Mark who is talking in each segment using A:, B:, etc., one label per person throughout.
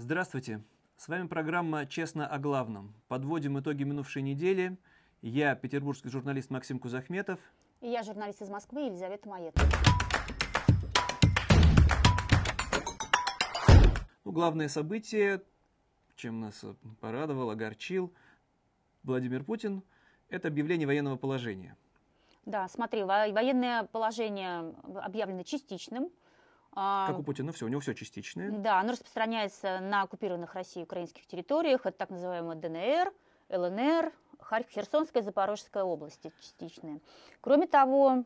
A: Здравствуйте. С вами программа «Честно о главном». Подводим итоги минувшей недели. Я петербургский журналист Максим Кузахметов.
B: И я журналист из Москвы Елизавета Маетова.
A: Ну, главное событие, чем нас порадовал, огорчил Владимир Путин, это объявление военного положения.
B: Да, смотри, военное положение объявлено частичным.
A: А, как у Путина все, у него все частичное.
B: Да, оно распространяется на оккупированных Россией украинских территориях. Это так называемая ДНР, ЛНР, Харьков, Херсонская, Запорожская области частичные. Кроме того,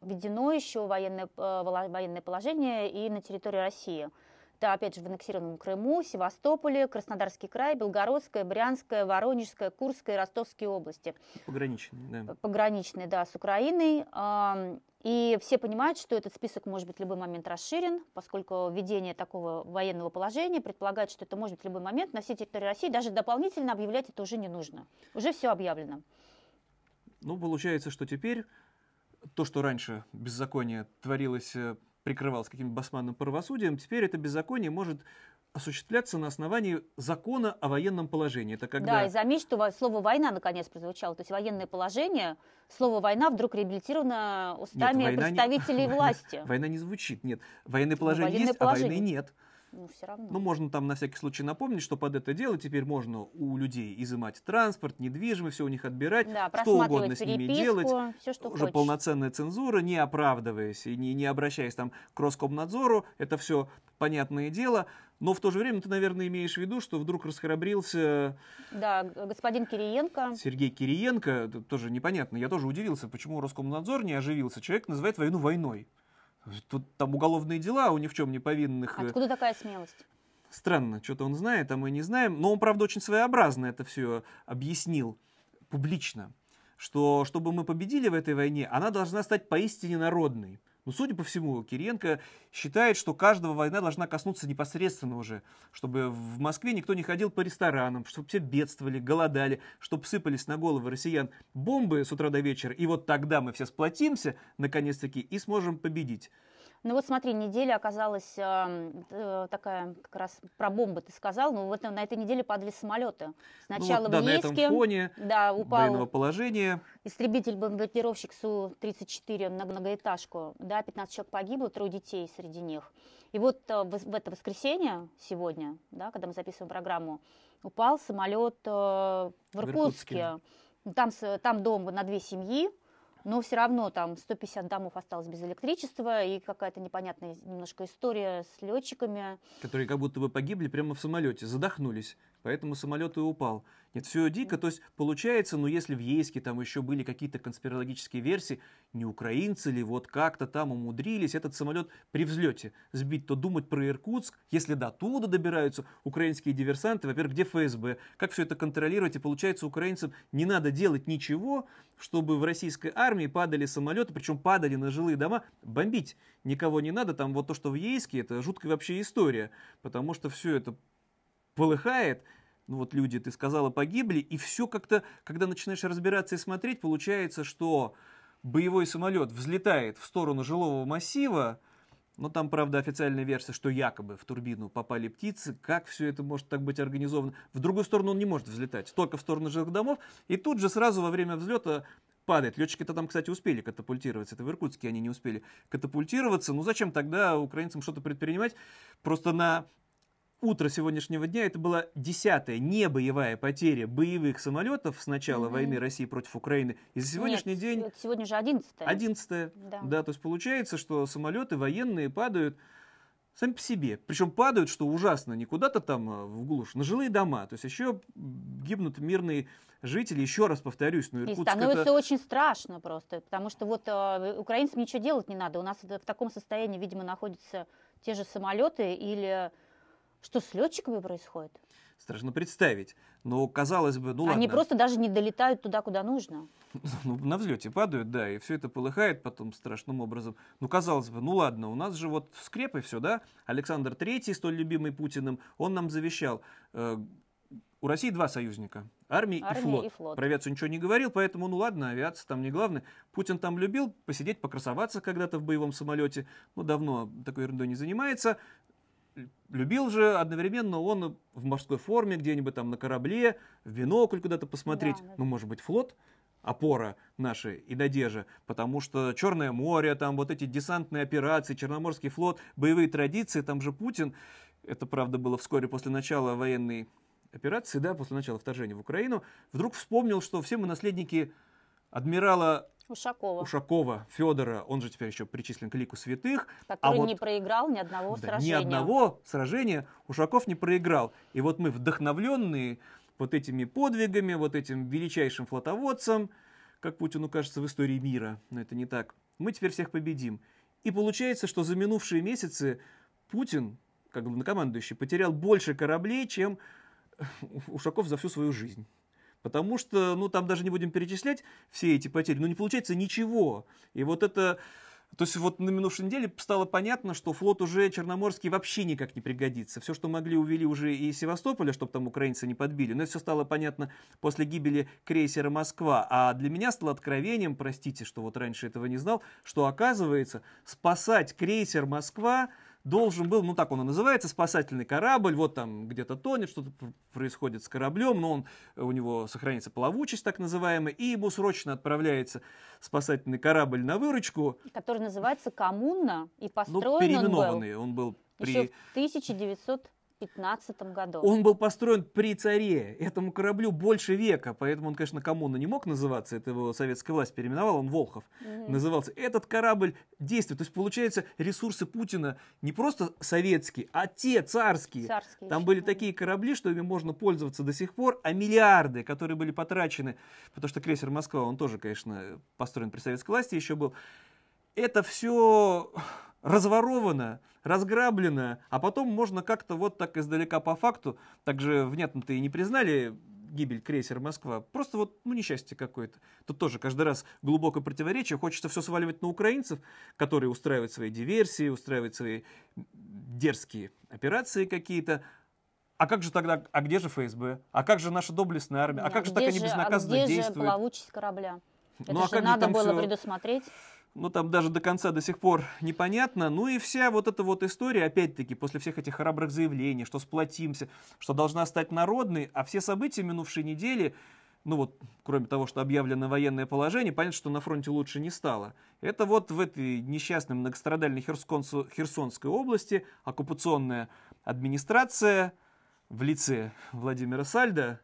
B: введено еще военное, э, военное положение и на территории России – это, опять же, в аннексированном Крыму, Севастополе, Краснодарский край, Белгородская, Брянская, Воронежская, Курская и Ростовские области.
A: Пограничные, да.
B: Пограничные, да, с Украиной. И все понимают, что этот список может быть в любой момент расширен, поскольку введение такого военного положения предполагает, что это может быть в любой момент на всей территории России. Даже дополнительно объявлять это уже не нужно. Уже все объявлено.
A: Ну, получается, что теперь то, что раньше беззаконие творилось прикрывалась каким-то басманным правосудием, теперь это беззаконие может осуществляться на основании закона о военном положении.
B: Это когда... Да, и заметь, что слово «война» наконец прозвучало. То есть военное положение, слово «война» вдруг реабилитировано устами нет, представителей
A: не...
B: власти.
A: Война не звучит, нет. Военное положение ну, военное есть, положение. а войны нет.
B: Ну, все равно.
A: Ну, можно там на всякий случай напомнить, что под это дело теперь можно у людей изымать транспорт, недвижимость, все у них отбирать,
B: да,
A: что угодно с ними делать.
B: Все, что
A: Уже
B: хочешь.
A: полноценная цензура, не оправдываясь и не, не обращаясь там к Роскомнадзору. Это все понятное дело. Но в то же время ты, наверное, имеешь в виду, что вдруг расхрабрился...
B: Да, господин Кириенко.
A: Сергей Кириенко, тоже непонятно. Я тоже удивился, почему Роскомнадзор не оживился. Человек называет войну войной. Тут там уголовные дела у ни в чем не повинных.
B: Э, Откуда такая смелость?
A: Странно, что-то он знает, а мы не знаем. Но он, правда, очень своеобразно это все объяснил публично, что чтобы мы победили в этой войне, она должна стать поистине народной. Но, судя по всему, Кириенко считает, что каждого война должна коснуться непосредственно уже, чтобы в Москве никто не ходил по ресторанам, чтобы все бедствовали, голодали, чтобы сыпались на головы россиян бомбы с утра до вечера, и вот тогда мы все сплотимся, наконец-таки, и сможем победить.
B: Ну вот смотри, неделя оказалась э, такая, как раз про бомбы ты сказал, но вот на этой неделе падали самолеты.
A: Сначала ну, вот, да, в Ейске, на этом фоне
B: да, упал военного
A: положения.
B: Истребитель-бомбардировщик Су-34 на многоэтажку, да, 15 человек погибло, трое детей среди них. И вот э, в, в это воскресенье сегодня, да, когда мы записываем программу, упал самолет э, в Иркутске. В Иркутске. Там, там дом на две семьи, но все равно там 150 домов осталось без электричества и какая-то непонятная немножко история с летчиками.
A: Которые как будто бы погибли прямо в самолете, задохнулись, поэтому самолет и упал. Нет, все дико, то есть получается, ну если в Ейске там еще были какие-то конспирологические версии, не украинцы ли вот как-то там умудрились этот самолет при взлете сбить, то думать про Иркутск, если до туда добираются украинские диверсанты, во-первых, где ФСБ, как все это контролировать, и получается украинцам не надо делать ничего, чтобы в российской армии падали самолеты, причем падали на жилые дома, бомбить никого не надо, там вот то, что в Ейске, это жуткая вообще история, потому что все это полыхает, ну вот люди, ты сказала, погибли, и все как-то, когда начинаешь разбираться и смотреть, получается, что боевой самолет взлетает в сторону жилого массива, но там, правда, официальная версия, что якобы в турбину попали птицы. Как все это может так быть организовано? В другую сторону он не может взлетать, только в сторону жилых домов. И тут же сразу во время взлета падает. Летчики-то там, кстати, успели катапультироваться. Это в Иркутске они не успели катапультироваться. Ну зачем тогда украинцам что-то предпринимать? Просто на утро сегодняшнего дня это была десятая небоевая потеря боевых самолетов с начала угу. войны России против Украины. И за сегодняшний
B: Нет,
A: день...
B: Сегодня же одиннадцатая.
A: Одиннадцатая. Да. да, то есть получается, что самолеты военные падают сами по себе. Причем падают, что ужасно, не куда-то там а, в глушь, на жилые дома. То есть еще гибнут мирные жители. Еще раз повторюсь, ну
B: Иркутск И становится это... очень страшно просто, потому что вот э, украинцам ничего делать не надо. У нас в таком состоянии, видимо, находятся те же самолеты или что с летчиками происходит?
A: Страшно представить. Но казалось бы, ну
B: Они
A: ладно.
B: просто даже не долетают туда, куда нужно.
A: Ну, на взлете падают, да, и все это полыхает потом страшным образом. Ну, казалось бы, ну ладно, у нас же вот скрепы все, да? Александр Третий, столь любимый Путиным, он нам завещал. Э, у России два союзника. Армия,
B: Армия
A: и, флот.
B: и флот.
A: Про авиацию ничего не говорил, поэтому, ну ладно, авиация там не главное. Путин там любил посидеть, покрасоваться когда-то в боевом самолете. Ну, давно такой ерундой не занимается любил же одновременно он в морской форме где-нибудь там на корабле, в бинокль куда-то посмотреть,
B: Да,
A: ну, может быть, флот, опора нашей и надежда, потому что Черное море, там вот эти десантные операции, Черноморский флот, боевые традиции, там же Путин, это, правда, было вскоре после начала военной операции, да, после начала вторжения в Украину, вдруг вспомнил, что все мы наследники адмирала
B: Ушакова,
A: Ушакова Федора, он же теперь еще причислен к лику святых,
B: который
A: вот-
B: не проиграл ни одного
A: да,
B: сражения.
A: Ни одного сражения Ушаков не проиграл. И вот мы вдохновленные вот этими подвигами, вот этим величайшим флотоводцем, как Путину кажется в истории мира, но это не так, мы теперь всех победим. И получается, что за минувшие месяцы Путин, как главнокомандующий, потерял больше кораблей, чем Ушаков за всю свою жизнь. Потому что, ну, там даже не будем перечислять все эти потери, но не получается ничего. И вот это... То есть вот на минувшей неделе стало понятно, что флот уже Черноморский вообще никак не пригодится. Все, что могли, увели уже и Севастополя, чтобы там украинцы не подбили. Но это все стало понятно после гибели крейсера «Москва». А для меня стало откровением, простите, что вот раньше этого не знал, что оказывается спасать крейсер «Москва» должен был, ну так он и называется, спасательный корабль, вот там где-то тонет, что-то происходит с кораблем, но он, э, у него сохранится плавучесть так называемая, и ему срочно отправляется спасательный корабль на выручку.
B: Который называется «Коммуна» и
A: ну,
B: построен ну,
A: переименованный, он был,
B: он был
A: при...
B: В 1900 15 году.
A: Он был построен при царе. Этому кораблю больше века, поэтому он, конечно, коммуна не мог называться. Это его советская власть переименовала, он Волхов
B: угу.
A: назывался. Этот корабль действует. То есть, получается, ресурсы Путина не просто советские, а те царские.
B: царские
A: Там
B: еще,
A: были
B: да.
A: такие корабли, что ими можно пользоваться до сих пор, а миллиарды, которые были потрачены, потому что крейсер «Москва», он тоже, конечно, построен при советской власти еще был. Это все разворовано, разграблено, а потом можно как-то вот так издалека по факту, также внятно-то и не признали гибель крейсера Москва, просто вот, ну, несчастье какое-то. Тут тоже каждый раз глубокое противоречие, хочется все сваливать на украинцев, которые устраивают свои диверсии, устраивают свои дерзкие операции какие-то, а как же тогда, а где же ФСБ? А как же наша доблестная армия? А
B: Да,
A: как же так они
B: же-
A: безнаказанно
B: а где же
A: действуют?
B: плавучесть корабля? Это
A: Ну, а
B: же
A: как же
B: надо
A: там
B: было
A: всё-
B: предусмотреть.
A: Ну, там даже до конца до сих пор непонятно. Ну и вся вот эта вот история, опять-таки, после всех этих храбрых заявлений, что сплотимся, что должна стать народной, а все события минувшей недели, ну вот, кроме того, что объявлено военное положение, понятно, что на фронте лучше не стало. Это вот в этой несчастной многострадальной Херсонской области оккупационная администрация в лице Владимира Сальда,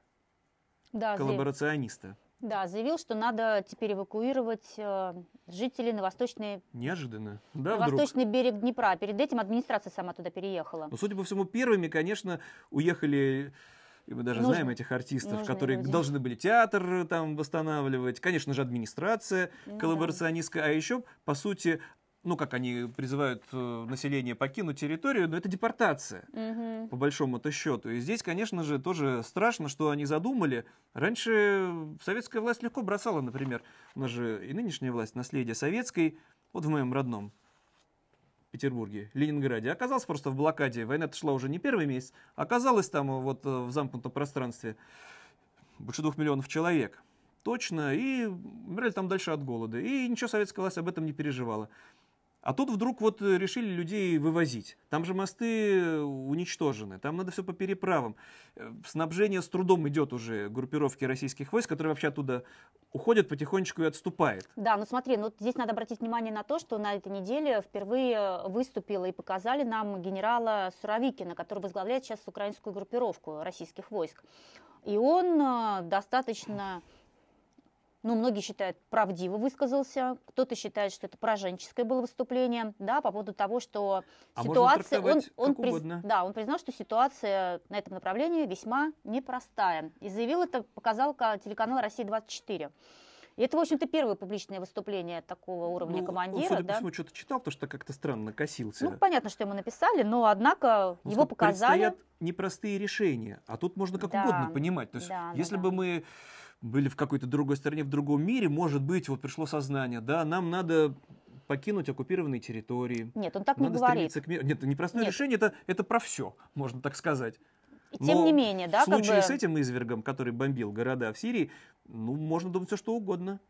B: Да,
A: коллаборациониста.
B: Да, заявил, что надо теперь эвакуировать э, жителей на восточный,
A: Неожиданно. Да,
B: на
A: вдруг?
B: восточный берег Днепра. Перед этим администрация сама туда переехала.
A: Но, судя по всему, первыми, конечно, уехали, и мы даже
B: Нужно-
A: знаем этих артистов,
B: нужные
A: которые
B: люди.
A: должны были театр э, там восстанавливать, конечно же, администрация
B: Ну да.
A: коллаборационистская, а еще, по сути, ну, как они призывают э, население покинуть территорию, но это депортация
B: Мгм.
A: по большому-то счету. И здесь, конечно же, тоже страшно, что они задумали. Раньше советская власть легко бросала, например, у нас же и нынешняя власть, наследие советской, вот в моем родном Петербурге, Ленинграде, оказался просто в блокаде. Война шла уже не первый месяц, оказалось там э, вот э, в замкнутом пространстве больше двух миллионов человек. Точно, и умирали там дальше от голода. И ничего советская власть об этом не переживала. А тут вдруг вот э, решили людей вывозить. Там же мосты э, уничтожены, там надо все по переправам. Э, Снабжение с трудом идет уже группировки российских войск, которые вообще оттуда уходят потихонечку и отступает.
B: Да, ну смотри, ну здесь надо обратить внимание на то, что на этой неделе впервые выступила и показали нам генерала Суровикина, который возглавляет сейчас украинскую группировку российских войск. И он достаточно, ну, многие считают, правдиво высказался, кто-то считает, что это пораженческое было выступление, да, по поводу того, что
A: А можно
B: ситуация... Он, он
A: как
B: приз-
A: угодно.
B: Да, он признал, что ситуация на этом направлении весьма непростая. И заявил это, показал ка- телеканал «Россия-24». И это, в общем-то, первое публичное выступление такого уровня
A: Ну, он,
B: командира.
A: судя
B: да?
A: по всему, что-то читал, потому что как-то странно косился.
B: Ну, понятно, что ему написали, но, однако,
A: Ну,
B: его показали.
A: предстоят непростые решения, а тут можно как
B: Да,
A: угодно понимать. То есть,
B: да, да,
A: если
B: да.
A: бы мы были в какой-то другой стране, в другом мире, может быть, вот пришло сознание, да, нам надо покинуть оккупированные территории.
B: Нет, он так не
A: надо
B: говорит.
A: стремиться к миру. Нет, непростое
B: Нет.
A: решение, это, это про все, можно так сказать.
B: И тем
A: Но
B: не менее, да,
A: в случае
B: как бы...
A: с этим извергом, который бомбил города в Сирии, ну, можно думать все что угодно.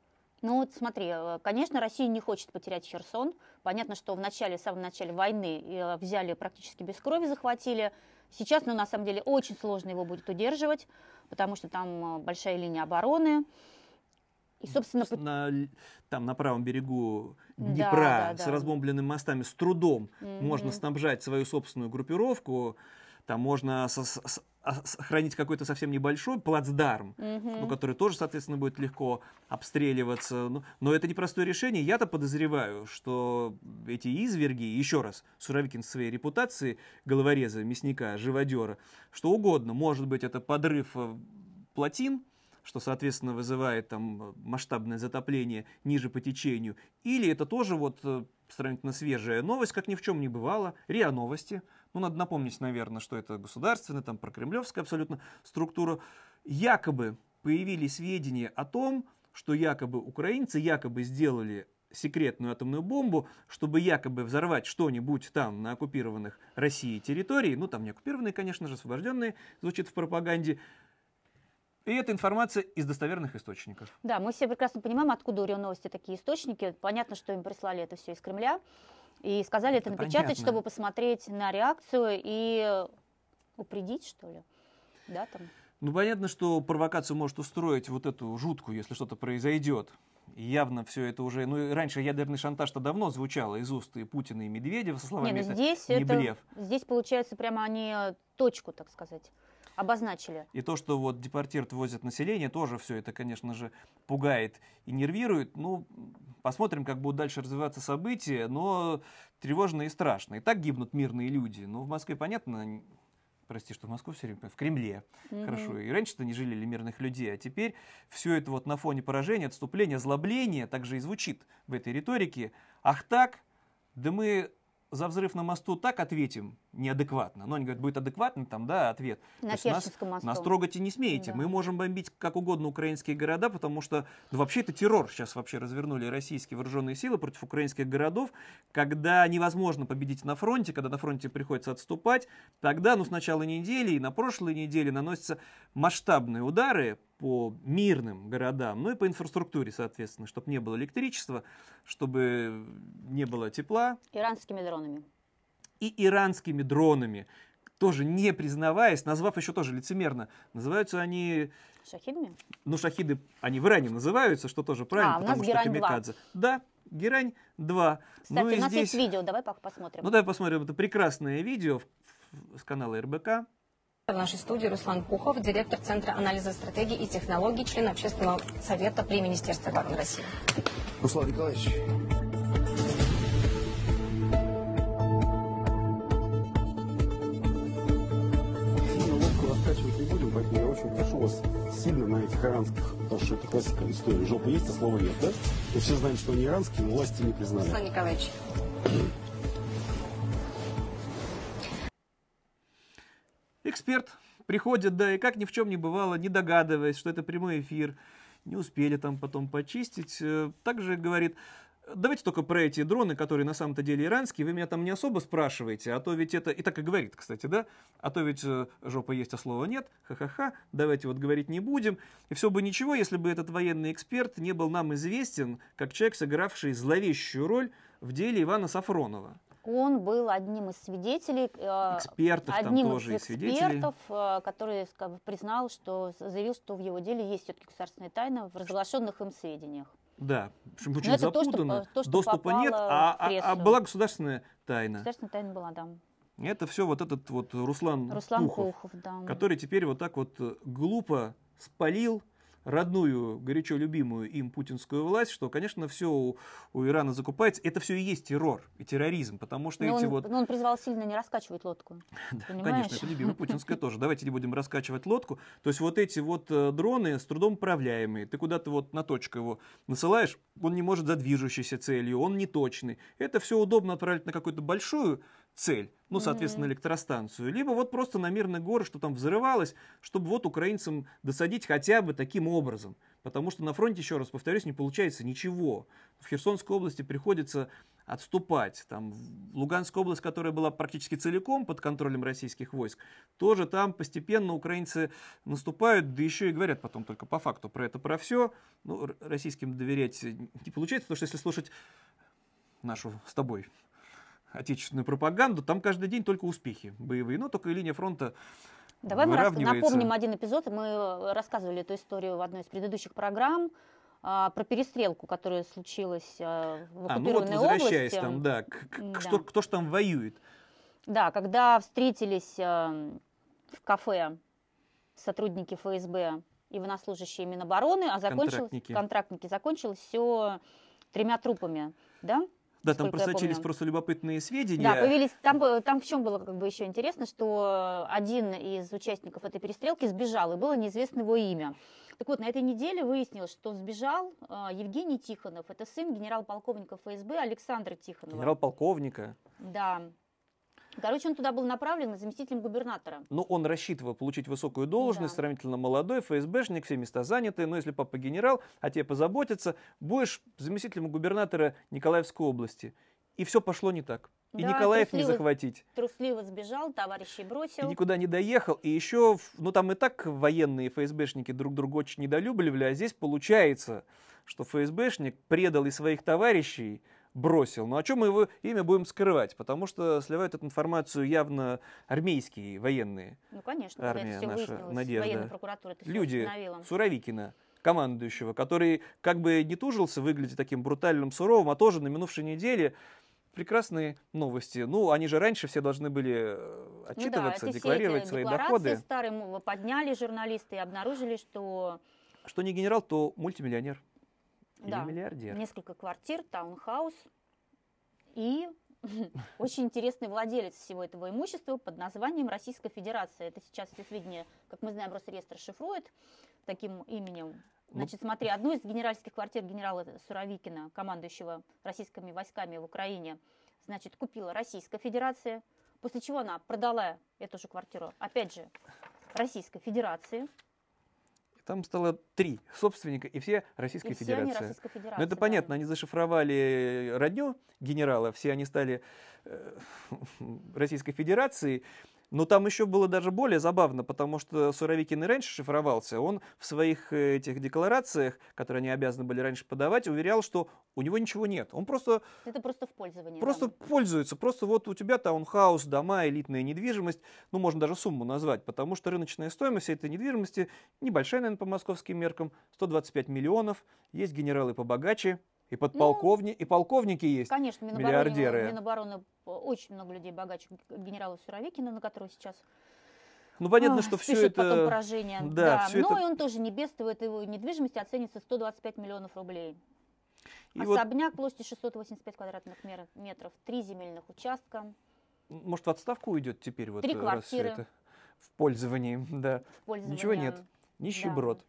B: Ну вот смотри, э, конечно, Россия не хочет потерять Херсон. Понятно, что в начале, в самом начале войны э, взяли практически без крови, захватили. Сейчас, ну, на самом деле, очень сложно его будет удерживать, потому что там э, большая линия обороны.
A: И, собственно, на, там на правом берегу Днепра да, да, с да. разбомбленными мостами с трудом mm-hmm. можно снабжать свою собственную группировку. Там можно со, с, сохранить какой-то совсем небольшой плацдарм, mm-hmm. ну, который тоже, соответственно, будет легко обстреливаться. Ну, но это непростое решение. Я-то подозреваю, что эти изверги, еще раз, Суровикин с своей репутацией головореза, мясника, живодера, что угодно, может быть, это подрыв э, плотин, что, соответственно, вызывает там масштабное затопление ниже по течению, или это тоже вот э, сравнительно свежая новость, как ни в чем не бывало, РИА Новости. Ну, надо напомнить, наверное, что это государственная, там, прокремлевская абсолютно структура. Якобы появились сведения о том, что якобы украинцы якобы сделали секретную атомную бомбу, чтобы якобы взорвать что-нибудь там на оккупированных Россией территории, ну там не оккупированные, конечно же, освобожденные, звучит в пропаганде, и это информация из достоверных источников.
B: Да, мы все прекрасно понимаем, откуда у РИО Новости такие источники. Понятно, что им прислали это все из Кремля. И сказали это, это напечатать, понятно. чтобы посмотреть на реакцию и упредить, что ли. Да, там.
A: Ну, понятно, что провокацию может устроить вот эту жуткую, если что-то произойдет. И явно все это уже... Ну, раньше ядерный шантаж-то давно звучало из уст и Путина, и Медведева со словами
B: Нет, ну здесь
A: это, не
B: это,
A: блеф.
B: Здесь, получается, прямо они точку, так сказать обозначили.
A: И то, что вот депортируют, возят население, тоже все это, конечно же, пугает и нервирует. Ну, посмотрим, как будут дальше развиваться события, но тревожно и страшно. И так гибнут мирные люди. Ну, в Москве, понятно, прости, что в Москву все время, в Кремле, mm-hmm. хорошо, и раньше-то не жалели мирных людей, а теперь все это вот на фоне поражения, отступления, озлобления также и звучит в этой риторике. Ах так, да мы за взрыв на мосту так ответим неадекватно. Но они говорят, будет адекватный там, да, ответ.
B: На То нас, мосту.
A: нас трогать и не смеете. Да. Мы можем бомбить как угодно украинские города, потому что, ну, вообще это террор. Сейчас вообще развернули российские вооруженные силы против украинских городов, когда невозможно победить на фронте, когда на фронте приходится отступать. Тогда, ну, с начала недели и на прошлой неделе наносятся масштабные удары по мирным городам, ну и по инфраструктуре, соответственно, чтобы не было электричества, чтобы не было тепла.
B: Иранскими дронами.
A: И иранскими дронами, тоже не признаваясь, назвав еще тоже лицемерно, называются они...
B: Шахидами?
A: Ну, шахиды, они в Иране называются, что тоже правильно, а, потому что камикадзе. Да, Герань 2.
B: Кстати, ну, у нас здесь... есть видео, давай посмотрим.
A: Ну, давай посмотрим, это прекрасное видео с канала РБК.
C: В нашей студии Руслан Пухов, директор Центра анализа стратегий и технологий, член общественного совета при Министерстве обороны России.
D: Руслан Николаевич. лодку раскачивать не будем, поэтому я очень прошу вас сильно на этих иранских, потому что это классика истории. Жопа есть, а слова нет, да? Мы все знаем, что они иранские, но власти не признали.
C: Руслан Николаевич.
A: Эксперт приходит, да, и как ни в чем не бывало, не догадываясь, что это прямой эфир, не успели там потом почистить, э, также говорит, давайте только про эти дроны, которые на самом-то деле иранские, вы меня там не особо спрашиваете, а то ведь это, и так и говорит, кстати, да, а то ведь э, жопа есть, а слова нет, ха-ха-ха, давайте вот говорить не будем. И все бы ничего, если бы этот военный эксперт не был нам известен, как человек, сыгравший зловещую роль в деле Ивана Сафронова
B: он был одним из свидетелей,
A: э, экспертов одним там тоже из экспертов,
B: э, который признал, что заявил, что в его деле есть все-таки государственная тайна в разглашенных им сведениях.
A: Да, причем очень запутанно, то, что, то, что доступа нет, а, а, а была государственная тайна.
B: Государственная тайна была, да.
A: Это все вот этот вот Руслан,
B: Руслан Пухов, Пухов да.
A: который теперь вот так вот глупо спалил родную, горячо любимую им путинскую власть, что, конечно, все у, у Ирана закупается. Это все и есть террор и терроризм, потому что но эти
B: он,
A: вот...
B: Но он призвал сильно не раскачивать лодку.
A: да, конечно, это любимая путинская тоже. Давайте не будем раскачивать лодку. То есть вот эти вот э, дроны с трудом управляемые, ты куда-то вот на точку его насылаешь, он не может за движущейся целью, он не точный. Это все удобно отправить на какую-то большую цель, ну, соответственно, электростанцию, либо вот просто на мирные горы, что там взрывалось, чтобы вот украинцам досадить хотя бы таким образом. Потому что на фронте, еще раз повторюсь, не получается ничего. В Херсонской области приходится отступать. Там Луганская область, которая была практически целиком под контролем российских войск, тоже там постепенно украинцы наступают, да еще и говорят потом только по факту про это, про все. Ну, российским доверять не получается, потому что если слушать нашу с тобой отечественную пропаганду, там каждый день только успехи боевые, но только и линия фронта
B: Давай мы напомним один эпизод. Мы рассказывали эту историю в одной из предыдущих программ а, про перестрелку, которая случилась а, в
A: А, ну вот
B: оккупированной
A: возвращаясь
B: области.
A: там, да, к- к-
B: Да.
A: Что, кто ж там воюет?
B: Да, когда встретились э, в кафе сотрудники ФСБ и военнослужащие Минобороны, а закончилось,
A: Контрактники.
B: контрактники, закончилось все тремя трупами, да?
A: Да, там просочились просто любопытные сведения.
B: Да, появились, там, э, там в чем было как бы еще интересно, что один из участников этой перестрелки сбежал, и было неизвестно его имя. Так вот, на этой неделе выяснилось, что сбежал э, Евгений Тихонов, это сын генерал-полковника ФСБ Александра Тихонова.
A: Генерал-полковника.
B: Да. Короче, он туда был направлен заместителем губернатора.
A: Ну, он рассчитывал получить высокую должность,
B: Да.
A: сравнительно молодой, ФСБшник, все места заняты. Но если папа генерал, о тебе позаботятся, будешь заместителем губернатора Николаевской области. И все пошло не так. И
B: Да,
A: Николаев не
B: трусливо-
A: захватить.
B: Трусливо сбежал, товарищей
A: И
B: бросил.
A: никуда не доехал. И еще, ну там и так военные ФСБшники друг друга очень недолюбливали, а здесь получается, что ФСБшник предал и своих товарищей, бросил. Ну о чем мы его имя будем скрывать? Потому что сливают эту информацию явно армейские военные.
B: Ну, конечно,
A: армия
B: это
A: наша, Надежда.
B: военная прокуратура это
A: Люди. Суровикина, командующего, который как бы не тужился выглядеть таким брутальным, суровым, а тоже на минувшей неделе прекрасные новости. Ну, они же раньше все должны были э,
B: Ну да,
A: отчитываться,
B: эти все
A: декларировать
B: эти
A: свои доходы.
B: старые подняли журналисты и обнаружили, что
A: Что не генерал, то мультимиллионер. Или
B: Да.
A: миллиардер.
B: несколько квартир, таунхаус и очень интересный владелец всего этого имущества под названием Российская Федерация. Это сейчас все сведения, как мы знаем, Росреестр шифрует таким именем.
A: Ну,
B: Значит, смотри, одну из генеральских квартир генерала Суровикина, командующего российскими войсками в Украине, значит, купила Российская Федерация, после чего она продала эту же квартиру, опять же, Российской Федерации.
A: Там стало три собственника, и все Российская
B: и все они
A: Федерация.
B: Российской Федерации.
A: Ну, это
B: да.
A: понятно, они зашифровали родню генерала, все они стали э, Российской Федерацией. Но там еще было даже более забавно, потому что Суровикин и раньше шифровался. Он в своих э, этих декларациях, которые они обязаны были раньше подавать, уверял, что у него ничего нет. Он просто,
B: Это просто в пользовании.
A: просто
B: да.
A: пользуется. Просто вот у тебя таунхаус, дома, элитная недвижимость. Ну, можно даже сумму назвать, потому что рыночная стоимость всей этой недвижимости небольшая, наверное, по московским меркам. 125 миллионов. Есть генералы побогаче. И подполковники, и полковники есть.
B: Конечно, Минобороны,
A: миллиардеры.
B: Минобороны э, очень много людей богаче генерала Суровикина, на которого сейчас
A: Ну, понятно,
B: а,
A: что все
B: спешит потом
A: это...
B: поражение.
A: да, всё
B: но
A: это-
B: и он тоже не бедствует, его недвижимость оценится в 125 миллионов рублей.
A: И вот,
B: Особняк площадью 685 квадратных метров, три земельных участка,
A: может, в отставку уйдет теперь вот
B: Три
A: э,
B: квартиры.
A: это в пользовании, да.
B: в пользование.
A: Ничего нет. Нищеброд.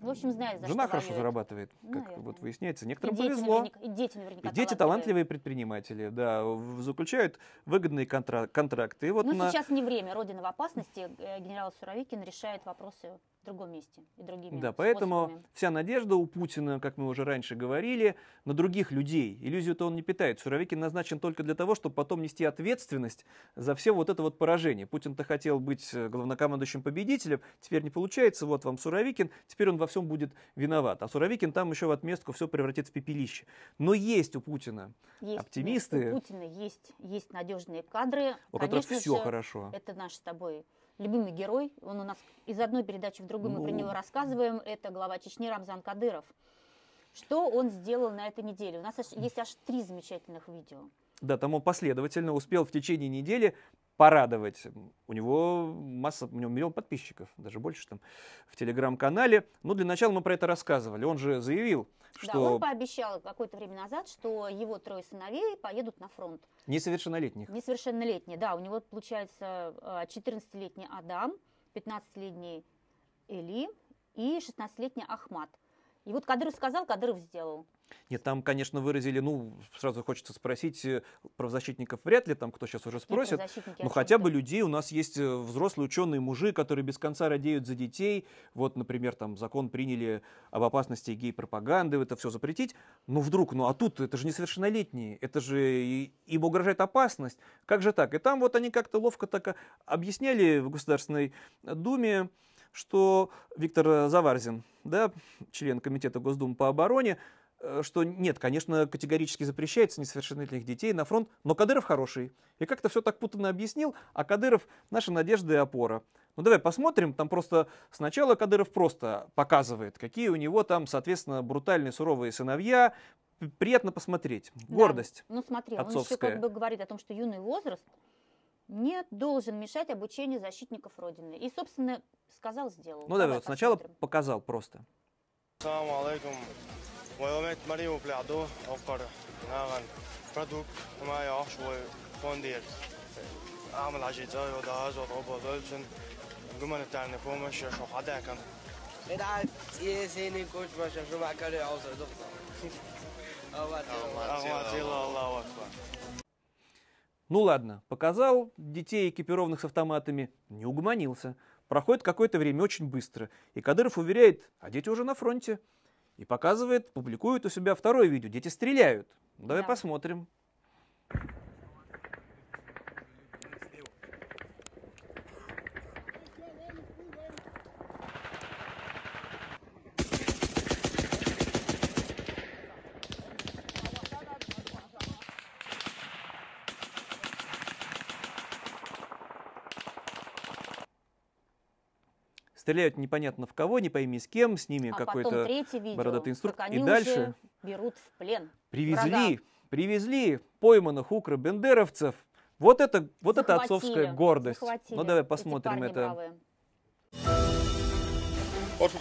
B: В общем, знает, за
A: Жена хорошо зарабатывает, как
B: Наверное.
A: вот выясняется.
B: И
A: Некоторым
B: дети,
A: повезло.
B: наверняка, и дети наверняка
A: И дети талантливые предприниматели, да, заключают выгодные контра- контракты. И вот
B: Но
A: на...
B: сейчас не время, Родина в опасности. Э, Генерал Суровикин решает вопросы в другом месте и другими
A: Да, поэтому
B: способами.
A: вся надежда у Путина, как мы уже раньше говорили, на других людей. Иллюзию-то он не питает. Суровикин назначен только для того, чтобы потом нести ответственность за все вот это вот поражение. Путин-то хотел быть э, главнокомандующим победителем, теперь не получается, вот вам Суровикин, теперь он во всем будет виноват. А Суровикин там еще в отместку все превратит в пепелище. Но есть у Путина,
B: Есть,
A: оптимисты.
B: нет, у Путина есть, есть надежные кадры.
A: у которых
B: Конечно
A: все
B: же,
A: хорошо.
B: Это наш с тобой любимый герой. Он у нас из одной передачи в другую мы про
A: Ну.
B: него рассказываем. Это глава Чечни Рамзан Кадыров. Что он сделал на этой неделе? У нас есть аж три замечательных видео.
A: Да, там он последовательно успел в течение недели порадовать. У него масса, у него миллион подписчиков, даже больше там в телеграм-канале. Ну, для начала мы про это рассказывали. Он же заявил,
B: Да,
A: что
B: он пообещал какое-то время назад, что его трое сыновей поедут на фронт.
A: несовершеннолетних.
B: Несовершеннолетние, да, у него получается э, 14-летний Адам, 15-летний Эли и 16-летний Ахмат. И вот Кадыров сказал, Кадыров сделал.
A: Нет, там, конечно, выразили, ну, сразу хочется спросить, э, правозащитников вряд ли, там кто сейчас уже спросит, но хотя бы людей, у нас есть э, взрослые ученые мужи, которые без конца радеют за детей, вот, например, там закон приняли об опасности гей-пропаганды, это все запретить, но вдруг, ну а тут это же несовершеннолетние, это же им угрожает опасность, как же так? И там вот они как-то ловко так а, объясняли в Государственной Думе, что Виктор Заварзин, да, член Комитета Госдумы по обороне, э, что нет, конечно, категорически запрещается несовершеннолетних детей на фронт, но Кадыров хороший. И как-то все так путанно объяснил, а Кадыров наша надежда и опора. Ну давай посмотрим, там просто сначала Кадыров просто показывает, какие у него там, соответственно, брутальные суровые сыновья. Приятно посмотреть.
B: Да.
A: Гордость.
B: Ну смотри, он еще
A: отцовская.
B: как бы говорит о том, что юный возраст не должен мешать обучению защитников Родины. И, собственно, сказал, сделал.
A: Ну давай, вот сначала
B: посмотрим.
A: показал просто.
E: Assalamu alaikum. Wayamet Mario Plado, Okar, Nagan, Praduk, Maya Ashway, Fondir. أعمل عجيزة ودعاز وضربة دولسن جمل التعني فومش شو حدا كان
F: بدعت ياسيني كوش باش شو مع كاري عوزة دكتور
E: أغواتي الله الله أكبر
A: Ну ладно, показал детей, экипированных с автоматами, не угомонился. Проходит какое-то время очень быстро. И Кадыров уверяет, а дети уже на фронте. И показывает, публикует у себя второе видео. Дети стреляют. Ну, Давай
B: Да.
A: посмотрим. Стреляют непонятно в кого, не пойми с кем, с ними
B: А
A: какой-то
B: видео,
A: бородатый инструктор. И дальше
B: уже берут в плен.
A: Привезли,
B: врага.
A: привезли пойманных укро-бендеровцев. Вот это, вот это отцовская гордость.
B: захватили
A: Ну давай
B: эти
A: посмотрим это.
B: бравые.
G: Отже,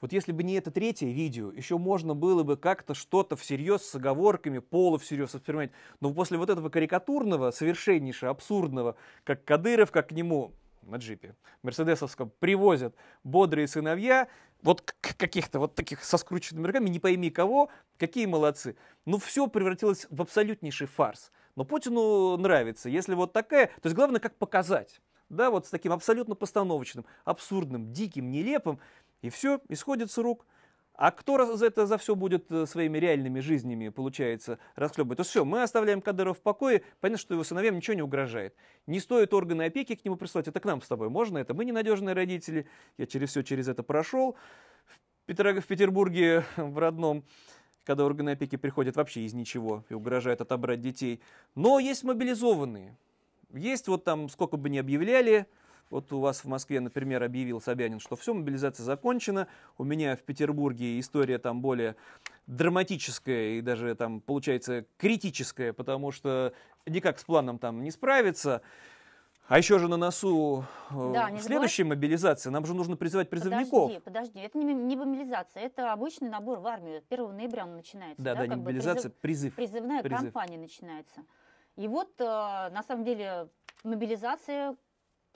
A: Вот если бы не это третье видео, еще можно было бы как-то что-то всерьез с оговорками, полу всерьез воспринимать. Но после вот этого карикатурного, совершеннейшего, абсурдного, как Кадыров, как к нему на джипе мерседесовском привозят бодрые сыновья, вот каких-то вот таких со скрученными руками, не пойми кого, какие молодцы. Ну все превратилось в абсолютнейший фарс. Но Путину нравится, если вот такая, то есть главное как показать. Да, вот с таким абсолютно постановочным, абсурдным, диким, нелепым, и все, исходит с рук. А кто за это за все будет э, своими реальными жизнями, получается, расхлебывать? То все, мы оставляем Кадырова в покое, понятно, что его сыновьям ничего не угрожает. Не стоит органы опеки к нему прислать, это к нам с тобой можно, это мы ненадежные родители, я через все через это прошел. В, Петро- в Петербурге, в родном, когда органы опеки приходят вообще из ничего и угрожают отобрать детей. Но есть мобилизованные. Есть вот там, сколько бы ни объявляли, вот у вас в Москве, например, объявил Собянин, что все, мобилизация закончена. У меня в Петербурге история там более драматическая и даже там, получается, критическая, потому что никак с планом там не справиться. А еще же на носу э,
B: Да, не
A: следующая мобилизация. Нам же нужно призывать призывников.
B: Подожди, подожди, это не, не мобилизация, это обычный набор в армию. 1 ноября он начинается.
A: Да, да, не
B: как бы
A: мобилизация,
B: призыв-
A: призыв.
B: призывная
A: призыв.
B: кампания начинается. И вот, э, на самом деле, мобилизация,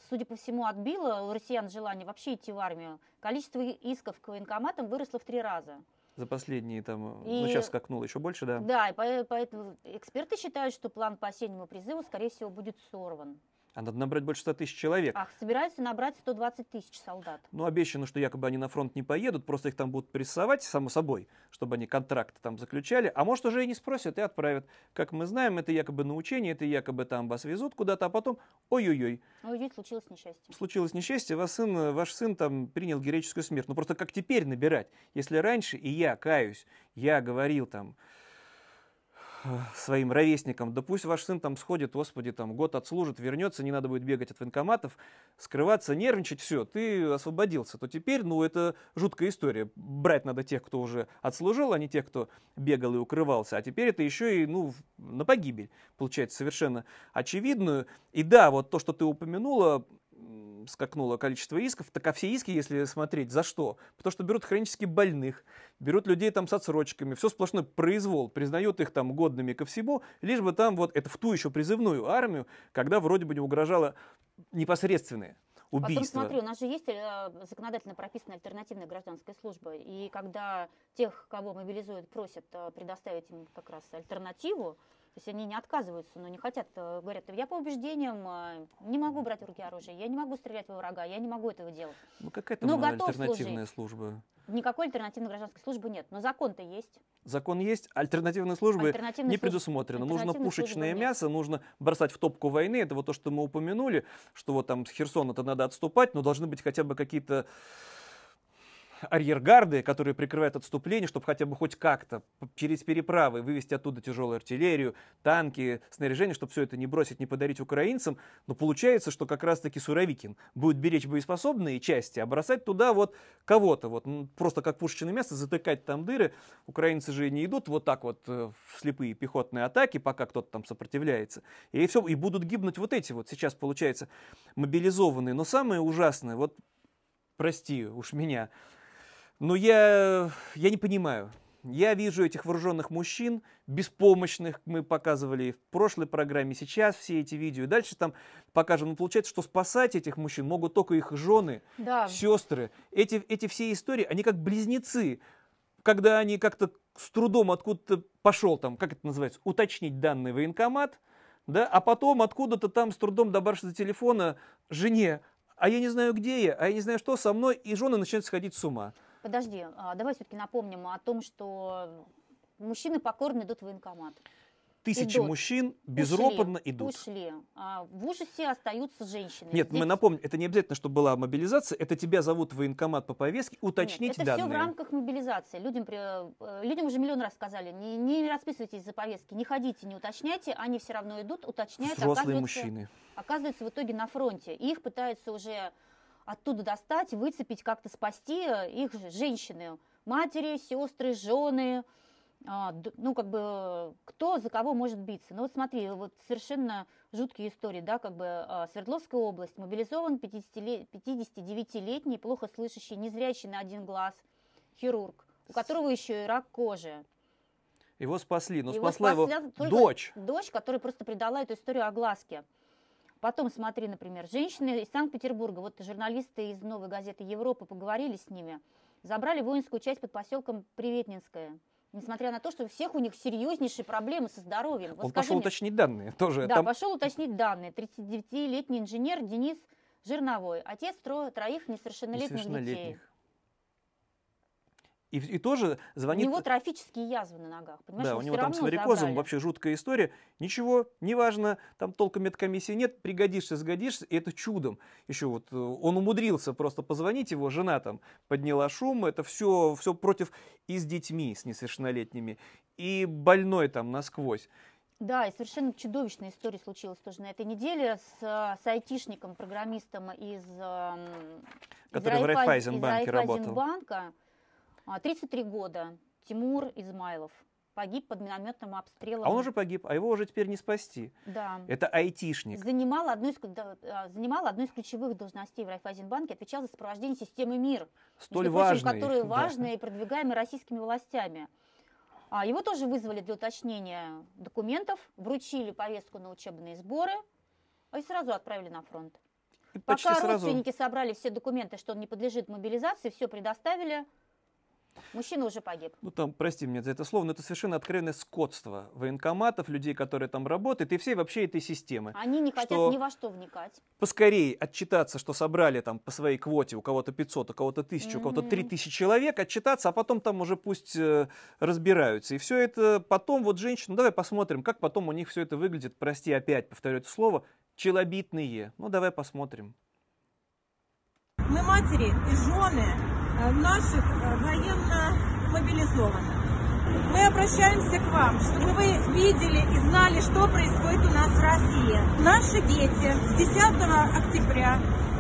B: судя по всему, отбила у россиян желание вообще идти в армию. Количество исков к военкоматам выросло в три раза.
A: За последние там, э, ну
B: И-
A: сейчас скакнуло еще больше, да.
B: Да, и по- поэтому эксперты считают, что план по осеннему призыву, скорее всего, будет сорван.
A: А надо набрать больше 100 тысяч человек.
B: Ах, собираются набрать 120 тысяч солдат.
A: Ну, обещано, что якобы они на фронт не поедут, просто их там будут прессовать, само собой, чтобы они контракты там заключали. А может, уже и не спросят и отправят. Как мы знаем, это якобы на учение, это якобы там вас везут куда-то, а потом, ой-ой-ой,
B: и случилось несчастье.
A: случилось несчастье, ваш сын, ваш сын там принял героическую смерть. Ну, просто как теперь набирать? Если раньше, и я каюсь, я говорил там своим ровесникам, да пусть ваш сын там сходит, господи, там год отслужит, вернется, не надо будет бегать от военкоматов, скрываться, нервничать, все, ты освободился, то теперь, ну, это жуткая история. Брать надо тех, кто уже отслужил, а не тех, кто бегал и укрывался. А теперь это еще и, ну, на погибель, получается, совершенно очевидную. И да, вот то, что ты упомянула, скакнуло количество исков, так а все иски, если смотреть, за что? Потому что берут хронически больных, берут людей там с отсрочками, все сплошной произвол, признают их там годными ко всему, лишь бы там вот это в ту еще призывную армию, когда вроде бы не угрожало непосредственное
B: Потом
A: убийство.
B: смотри, у нас же есть э, законодательно прописанная альтернативная гражданская служба, и когда тех, кого мобилизуют, просят э, предоставить им как раз альтернативу, то есть они не отказываются, но не хотят, э, говорят, я по убеждениям э, не могу брать в руки оружие, я не могу стрелять во врага, я не могу этого делать.
A: Ну какая там
B: но готов
A: альтернативная служба?
B: Никакой альтернативной гражданской службы нет, но закон-то есть.
A: Закон есть, альтернативной службы
B: Альтернативной
A: не
B: службы-
A: предусмотрено. Нужно пушечное
B: службы нет.
A: мясо, нужно бросать в топку войны. Это вот то, что мы упомянули, что вот там с Херсона-то надо отступать, но должны быть хотя бы какие-то арьергарды, которые прикрывают отступление, чтобы хотя бы хоть как-то через переправы вывести оттуда тяжелую артиллерию, танки, снаряжение, чтобы все это не бросить, не подарить украинцам. Но получается, что как раз-таки Суровикин будет беречь боеспособные части, а бросать туда вот кого-то, вот м, просто как пушечное мясо, затыкать там дыры. Украинцы же не идут вот так вот э, в слепые пехотные атаки, пока кто-то там сопротивляется. И все, и будут гибнуть вот эти вот сейчас, получается, мобилизованные. Но самое ужасное, вот прости уж меня, но я, я не понимаю. Я вижу этих вооруженных мужчин, беспомощных, мы показывали в прошлой программе, сейчас все эти видео. И дальше там покажем. Ну, получается, что спасать этих мужчин могут только их жены,
B: Да,
A: сестры. Эти, эти все истории, они как близнецы. Когда они как-то с трудом откуда-то пошел там, как это называется, уточнить данный военкомат, да, а потом откуда-то там с трудом добравшись до телефона жене, а я не знаю, где я, а я не знаю, что со мной, и жены начинают сходить с ума.
B: Подожди, а, давай все-таки напомним о том, что мужчины покорно идут в военкомат.
A: Тысячи
B: Идут.
A: мужчин безропотно
B: Ушли,
A: идут.
B: Ушли. А в ужасе остаются женщины.
A: Нет, мы
B: Здесь-
A: напомним, это не обязательно, чтобы была мобилизация, это тебя зовут в военкомат по повестке, уточнить
B: Нет, это
A: данные.
B: все в рамках мобилизации. Людям, при- э, людям уже миллион раз сказали, не, не расписывайтесь за повестки, не ходите, не уточняйте, они все равно идут, уточняют,
A: Взрослые
B: оказываются,
A: мужчины.
B: оказываются в итоге на фронте. И их пытаются уже оттуда достать, выцепить, как-то спасти э, их же женщины, матери, сестры, жены, а, ну, как бы, кто за кого может биться. Ну, вот смотри, вот совершенно жуткие истории, да, как бы а, Свердловская область, мобилизован 50-ле- 59-летний, плохо слышащий, незрячий на один глаз хирург, у которого еще и рак кожи.
A: Его спасли, но
B: Его
A: спасла его
B: спасла только
A: дочь.
B: Дочь, которая просто придала эту историю огласке. Потом, смотри, например, женщины из Санкт-Петербурга, вот журналисты из «Новой газеты Европы» поговорили с ними, забрали воинскую часть под поселком Приветнинское. Несмотря на то, что у всех у них серьезнейшие проблемы со здоровьем. Вот
A: Он пошел
B: мне,
A: уточнить данные тоже.
B: Да,
A: Там
B: пошел уточнить данные. 39-летний инженер Денис Жирновой, отец тро- троих несовершеннолетних, детей.
A: И, и тоже
B: У
A: звонит...
B: него трофические язвы на ногах, понимаешь?
A: Да, у него там с варикозом
B: забрали.
A: вообще жуткая история. Ничего, неважно, там толком медкомиссии нет, пригодишься, сгодишься, и это чудом. Еще вот э, он умудрился просто позвонить, его жена там подняла шум, это все, все против и с детьми, с несовершеннолетними, и больной там насквозь.
B: Да, и совершенно чудовищная история случилась тоже на этой неделе с, э, с айтишником, программистом из, эм,
A: Который в
B: Райфайз-
A: Райфайзенбанке
B: из
A: работал.
B: Райфайзенбанка, 33 года, Тимур Измайлов, погиб под минометным обстрелом.
A: А он уже погиб, а его уже теперь не спасти.
B: да.
A: Это айтишник.
B: Занимал одну, из, да, а, занимал одну из ключевых должностей в Райфайзенбанке, отвечал за сопровождение системы МИР,
A: Столь важный.
B: которые
A: да.
B: важны и продвигаемы российскими властями. А его тоже вызвали для уточнения документов, вручили повестку на учебные сборы и сразу отправили на фронт.
A: И
B: Пока
A: сразу...
B: родственники собрали все документы, что он не подлежит мобилизации, все предоставили, мужчина уже погиб.
A: Ну там, прости меня за это слово, но это совершенно откровенное скотство военкоматов, людей, которые там работают, и всей вообще этой системы.
B: Они не хотят ни во что вникать.
A: Поскорее отчитаться, что собрали там по своей квоте, у кого-то 500, у кого-то 1000, у кого-то
B: Мгм.
A: 3000 человек, отчитаться, а потом там уже пусть э, разбираются. И все это потом, вот женщины, ну давай посмотрим, как потом у них все это выглядит, прости, опять повторю это слово, челобитные. Ну давай посмотрим.
H: Мы матери и жены наших э, военно мобилизованных. Мы обращаемся к вам, чтобы вы видели и знали, что происходит у нас в России. Наши дети с 10 октября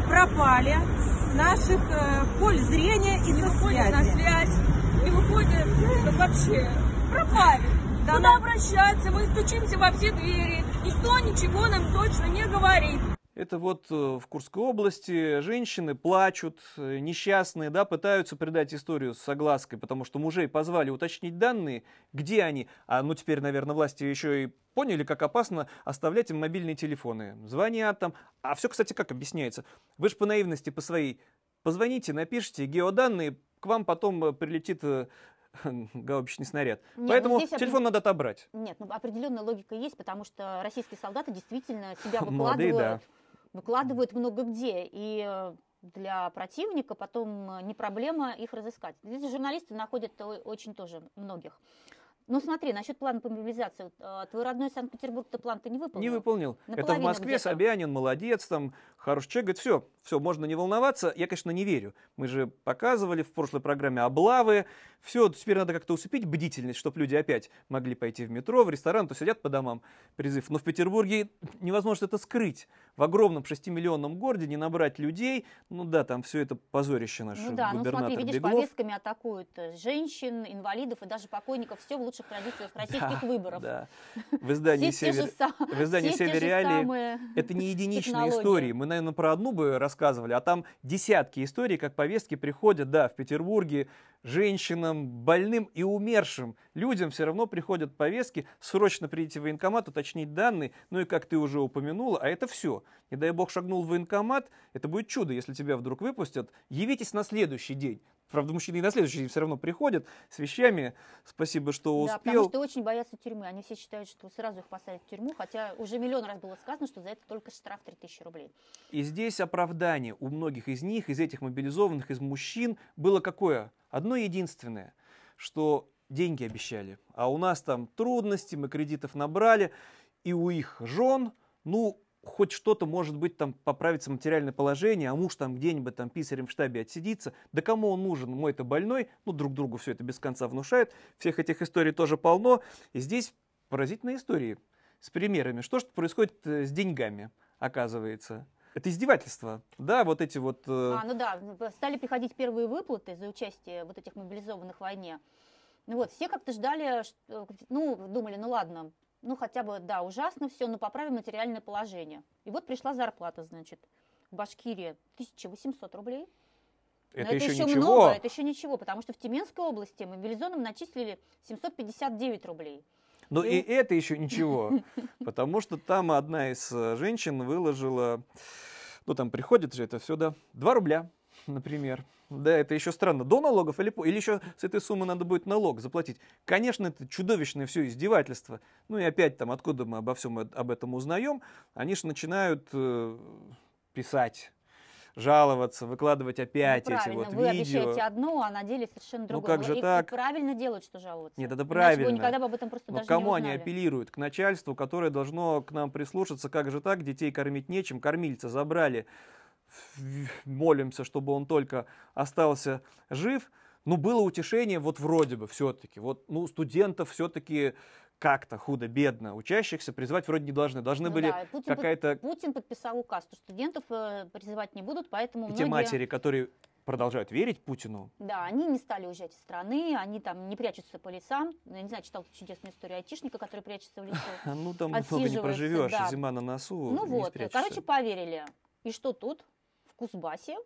H: пропали с наших э, поль зрения и со связи.
I: на связь, не выходят ну, вообще. Пропали.
H: Да,
I: Куда
H: да.
I: обращаться? Мы стучимся во все двери. Никто ничего нам точно не говорит.
A: Это вот э, в Курской области женщины плачут, э, несчастные, да, пытаются передать историю с соглаской, потому что мужей позвали уточнить данные, где они. А ну теперь, наверное, власти еще и поняли, как опасно оставлять им мобильные телефоны. Звонят там. А все, кстати, как объясняется? Вы же по наивности, по своей, позвоните, напишите геоданные, к вам потом э, прилетит гаубичный снаряд. Нет, ну Поэтому телефон опред... надо отобрать.
B: Нет, ну определенная логика есть, потому что российские солдаты действительно себя выкладывают. да выкладывают много где. И э, для противника потом э, не проблема их разыскать. Здесь журналисты находят очень тоже многих. Ну смотри, насчет плана по мобилизации. Э, твой родной Санкт-Петербург ты план ты не выполнил?
A: Не выполнил. Это в Москве Собянин, молодец, там хороший человек. Говорит, все, все, можно не волноваться. Я, конечно, не верю. Мы же показывали в прошлой программе облавы. Все, теперь надо как-то усыпить бдительность, чтобы люди опять могли пойти в метро, в ресторан, то сидят по домам. Призыв. Но в Петербурге невозможно это скрыть. В огромном 6-миллионном городе не набрать людей. Ну да, там все это позорище наше.
B: Ну да, ну смотри, видишь, Беглов. повестками атакуют женщин, инвалидов и даже покойников. Все в лучших традициях российских
A: да,
B: выборов.
A: Да. В издании Север, в издании Север Реалии это не единичные истории. Мы, наверное, про одну бы рассказывали, а там десятки историй, как повестки приходят, да, в Петербурге, женщинам, больным и умершим людям все равно приходят повестки, срочно прийти в военкомат, уточнить данные, ну и как ты уже упомянула, а это все. Не дай бог шагнул в военкомат, это будет чудо, если тебя вдруг выпустят. Явитесь на следующий день. Правда, мужчины и на следующий день все равно приходят с вещами. Спасибо, что успел. Да,
B: потому что очень боятся тюрьмы. Они все считают, что сразу их посадят в тюрьму, хотя уже миллион раз было сказано, что за это только штраф 3000 рублей.
A: И здесь оправдание у многих из них, из этих мобилизованных, из мужчин, было какое? Одно единственное, что деньги обещали, а у нас там трудности, мы кредитов набрали, и у их жен, ну, хоть что-то, может быть, там поправится материальное положение, а муж там где-нибудь там писарем в штабе отсидится. Да кому он нужен? Мой-то больной. Ну, друг другу все это без конца внушают. Всех этих историй тоже полно. И здесь поразительные истории с примерами. Что же происходит э, с деньгами, оказывается? Это издевательство. Да, вот эти вот...
B: Э... А, ну да, стали приходить первые выплаты за участие вот этих мобилизованных в войне. Ну вот, все как-то ждали, что, ну, думали, ну ладно, ну хотя бы, да, ужасно все, но поправим материальное положение. И вот пришла зарплата, значит, в Башкирии 1800 рублей.
A: Это, это еще, еще
B: ничего. много, это еще ничего, потому что в Тюменской области мобилизованным начислили 759 рублей.
A: Но и, и это еще ничего, потому что там одна из э, женщин выложила, ну там приходит же это все, да, 2 рубля, например. Да, это еще странно. До налогов или, или еще с этой суммы надо будет налог заплатить. Конечно, это чудовищное все издевательство. Ну и опять там, откуда мы обо всем об этом узнаем, они же начинают э, писать жаловаться, выкладывать опять ну, эти вот
B: вы
A: видео.
B: обещаете одно, а на деле совершенно другое.
A: Ну как же
B: и,
A: так?
B: И правильно делают, что жаловаться.
A: Нет, это правильно. Иначе
B: никогда бы об этом просто
A: Но
B: даже
A: кому
B: не
A: они апеллируют? К начальству, которое должно к нам прислушаться. Как же так? Детей кормить нечем, кормильца забрали молимся, чтобы он только остался жив. Ну, было утешение вот вроде бы все-таки. Вот, ну, студентов все-таки как-то худо-бедно учащихся призывать вроде не должны. Должны ну, были да. Путин, какая-то...
B: Путин подписал указ, что студентов э, призывать не будут, поэтому
A: И
B: многие...
A: те матери, которые продолжают верить Путину.
B: Да, они не стали уезжать из страны, они там не прячутся по лесам. Я не знаю, читал чудесную историю айтишника, который прячется в лесу.
A: Ну, там много не проживешь,
B: да.
A: зима на носу,
B: Ну вот, короче, поверили. И что тут? В Кузбассе,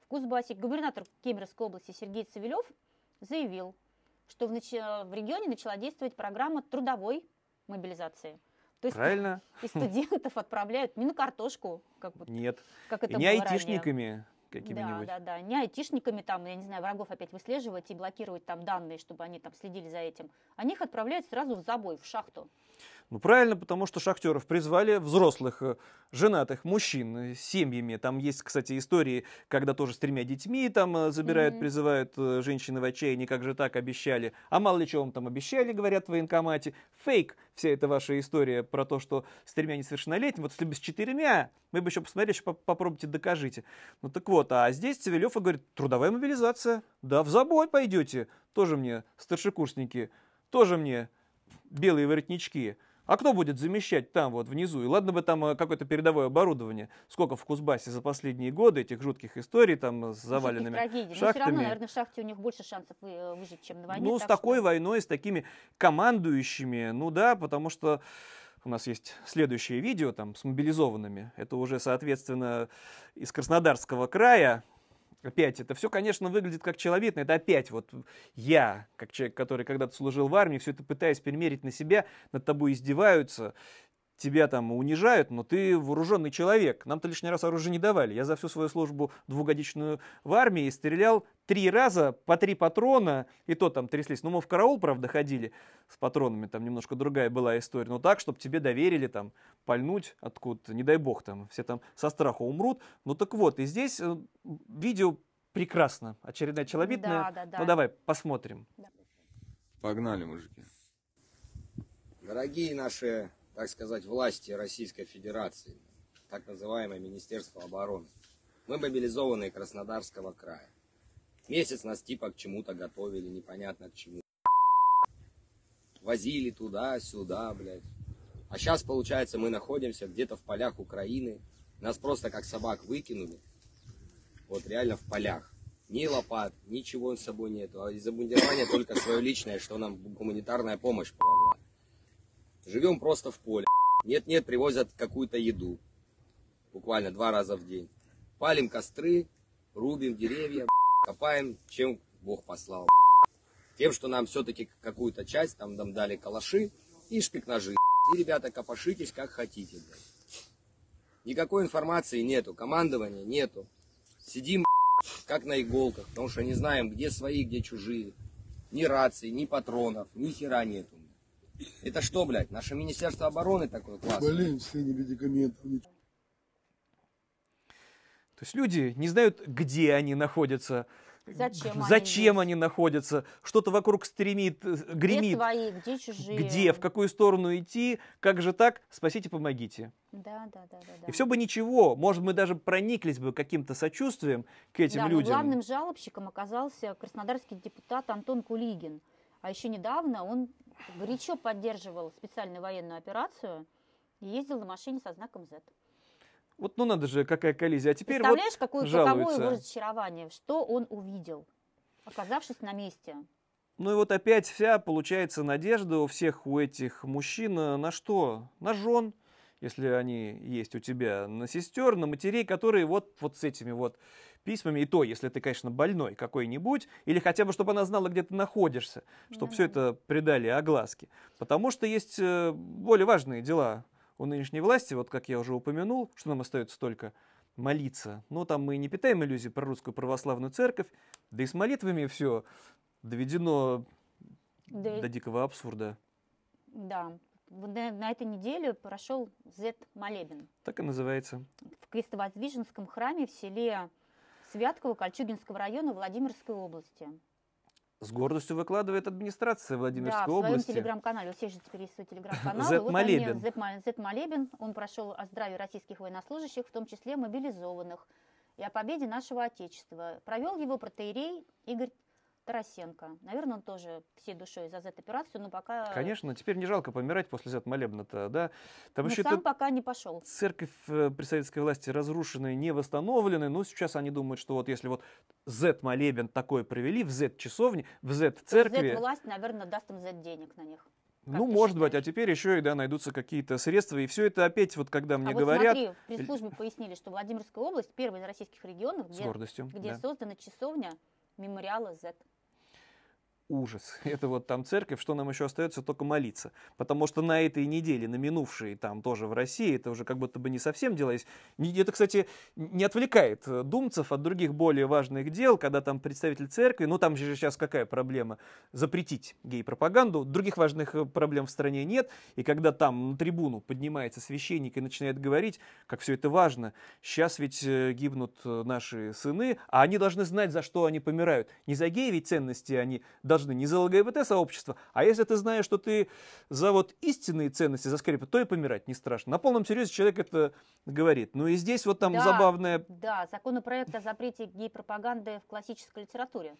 B: в Кузбассе губернатор Кемеровской области Сергей Цивилев заявил, что в, нач... в регионе начала действовать программа трудовой мобилизации.
A: То есть Правильно.
B: И студентов отправляют не на картошку, как
A: вот, Нет. Как это и не айтишниками какими-нибудь.
B: Да, да, да. Не айтишниками там, я не знаю, врагов опять выслеживать и блокировать там данные, чтобы они там следили за этим. Они их отправляют сразу в забой, в шахту.
A: Ну правильно, потому что шахтеров призвали взрослых, э, женатых мужчин э, с семьями. Там есть, кстати, истории, когда тоже с тремя детьми там э, забирают, mm-hmm. призывают женщины в отчаянии, как же так обещали. А мало ли чего вам там обещали, говорят в военкомате. Фейк вся эта ваша история про то, что с тремя несовершеннолетними. Вот если бы с четырьмя, мы бы еще посмотрели, еще попробуйте докажите. Ну так вот, а здесь Цивилев говорит, трудовая мобилизация. Да, в забой пойдете. Тоже мне старшекурсники, тоже мне белые воротнички. А кто будет замещать там вот внизу? И ладно бы там э, какое-то передовое оборудование. Сколько в Кузбассе за последние годы этих жутких историй там с заваленными трагедий. шахтами. Но все равно,
B: наверное, в шахте у них больше шансов э, выжить, чем на войне.
A: Ну, с такой что... войной, с такими командующими, ну да, потому что у нас есть следующее видео там с мобилизованными. Это уже, соответственно, из Краснодарского края. Опять, это все, конечно, выглядит как человек, это опять вот я, как человек, который когда-то служил в армии, все это пытаясь перемерить на себя, над тобой издеваются, тебя там унижают, но ты вооруженный человек. Нам-то лишний раз оружие не давали. Я за всю свою службу двухгодичную в армии стрелял три раза по три патрона, и то там тряслись. Ну, мы в караул, правда, ходили с патронами, там немножко другая была история. Но так, чтобы тебе доверили там пальнуть откуда-то, не дай бог, там все там со страха умрут. Ну так вот, и здесь э, видео прекрасно. Очередная челобитная.
B: Да, да, да.
A: Ну давай, посмотрим.
G: Погнали, мужики.
J: Дорогие наши, так сказать, власти Российской Федерации, так называемое Министерство обороны, мы мобилизованные Краснодарского края. Месяц нас типа к чему-то готовили, непонятно к чему. Возили туда-сюда, блядь. А сейчас, получается, мы находимся где-то в полях Украины. Нас просто как собак выкинули. Вот реально в полях. Ни лопат, ничего с собой нету. А из обмундирования только свое личное, что нам гуманитарная помощь помогла. Живем просто в поле. Нет-нет, привозят какую-то еду. Буквально два раза в день. Палим костры, рубим деревья, копаем, чем Бог послал. Тем, что нам все-таки какую-то часть, там нам дали калаши и шпик-ножи. И, ребята, копошитесь как хотите. Никакой информации нету, командования нету. Сидим как на иголках, потому что не знаем, где свои, где чужие. Ни рации, ни патронов, ни хера нету. Это что, блядь, наше Министерство обороны такое классное?
D: Блин, все не медикаментов. ничего.
A: То есть люди не знают, где они находятся,
B: Зачем они
A: зачем они находятся, что-то вокруг стремит, э,
B: Где
A: гремит.
B: свои, где чужие?
A: Где, в какую сторону идти, как же так, спасите, помогите.
B: Да, да, да, да. да.
A: И все бы ничего, может, мы даже прониклись бы каким-то сочувствием к этим
B: да, но
A: людям.
B: главным жалобщиком оказался краснодарский депутат Антон Кулигин. А еще недавно он горячо поддерживал специальную военную операцию и ездил на машине со знаком Z.
A: Вот ну надо же, какая коллизия. А теперь вот
B: Представляешь, какое, каково
A: жалуются.
B: его разочарование, что он увидел, оказавшись на месте.
A: Ну и вот опять вся, получается, надежда у всех у этих мужчин э, на что? На жен, если они есть у тебя, на сестер, на матерей, которые вот, вот с этими вот письмами, и то, если ты, конечно, больной какой-нибудь, или хотя бы, чтобы она знала, где ты находишься, чтобы
B: Ну
A: все это придали огласке. Потому что есть э, более важные дела у нынешней власти, вот как я уже упомянул, что нам остается только молиться. Но там мы не питаем иллюзий про русскую православную церковь, да и с молитвами все доведено
B: Да
A: до дикого абсурда.
B: Да. На этой неделе прошел Z-молебен
A: Так и называется.
B: в Крестовоздвиженском храме в селе Святково Кольчугинского района Владимирской области.
A: С гордостью выкладывает администрация
B: Да,
A: Владимирской
B: в своем
A: области.
B: телеграм-канале. У всех же теперь есть свой телеграм-канал.
A: Z-молебен.
B: Z-молебен. Он прошел о здравии российских военнослужащих, в том числе мобилизованных, и о победе нашего Отечества. Провел его протеерей Игорь Тарасенко. Наверное, он тоже всей душой за Z-операцию, но пока...
A: Конечно, теперь не жалко помирать после Z-молебна-то, да? Там
B: но
A: еще
B: сам пока не пошел.
A: церковь э, при советской власти разрушенная, не восстановленная, но сейчас они думают, что вот если вот Z-молебен такой провели в Z-часовне, в Z-церкви,
B: Z-власть, наверное, даст им Z-денег на них.
A: ну,
B: ты
A: может быть, а
B: считаешь?
A: теперь еще и, да, найдутся какие-то средства, и все это опять, вот когда мне
B: а вот
A: говорят,
B: смотри, в пресс-службе пояснили, что Владимирская область первая из российских регионов,
A: с
B: где,
A: гордостью,
B: где
A: да.
B: создана часовня мемориала Z.
A: ужас. Это вот там церковь, что нам еще остается только молиться. Потому что на этой неделе, на минувшей там тоже в России, это уже как будто бы не совсем. Не- Это, кстати, не отвлекает э, думцев от других более важных дел, когда там представитель церкви, ну там же сейчас какая проблема? Запретить гей-пропаганду. Других важных э, проблем в стране нет. И когда там на трибуну поднимается священник и начинает говорить, как все это важно, сейчас ведь э, гибнут наши сыны, а они должны знать, за что они помирают. Не за геи ведь ценности они должны, не за ЛГБТ-сообщество, а если ты знаешь, что ты за вот истинные ценности, за скрепы, то и помирать не страшно. На полном серьезе человек это говорит. Ну и здесь вот там
B: Да.
A: забавная
B: Да, законопроект о запрете гей-пропаганды в классической литературе.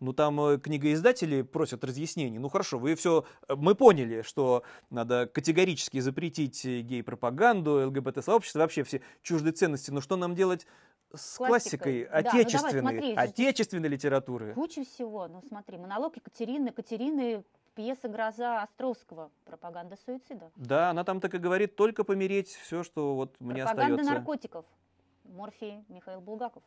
A: Ну, там э, книгоиздатели просят разъяснений. Ну, хорошо, вы все... Мы поняли, что надо категорически запретить э, гей-пропаганду, ЛГБТ-сообщество, вообще все чуждые ценности. Но что нам делать с
B: Классикой.
A: классикой
B: Да, ну давай,
A: отечественной,
B: смотри,
A: отечественной литературы?
B: Куча всего. Ну смотри, монолог Екатерины, Екатерины пьеса «Гроза» Островского «Пропаганда суицида».
A: Да, она там так и говорит, только помереть, все, что вот мне
B: Пропаганда
A: остается.
B: наркотиков. Морфий Михаил Булгаков.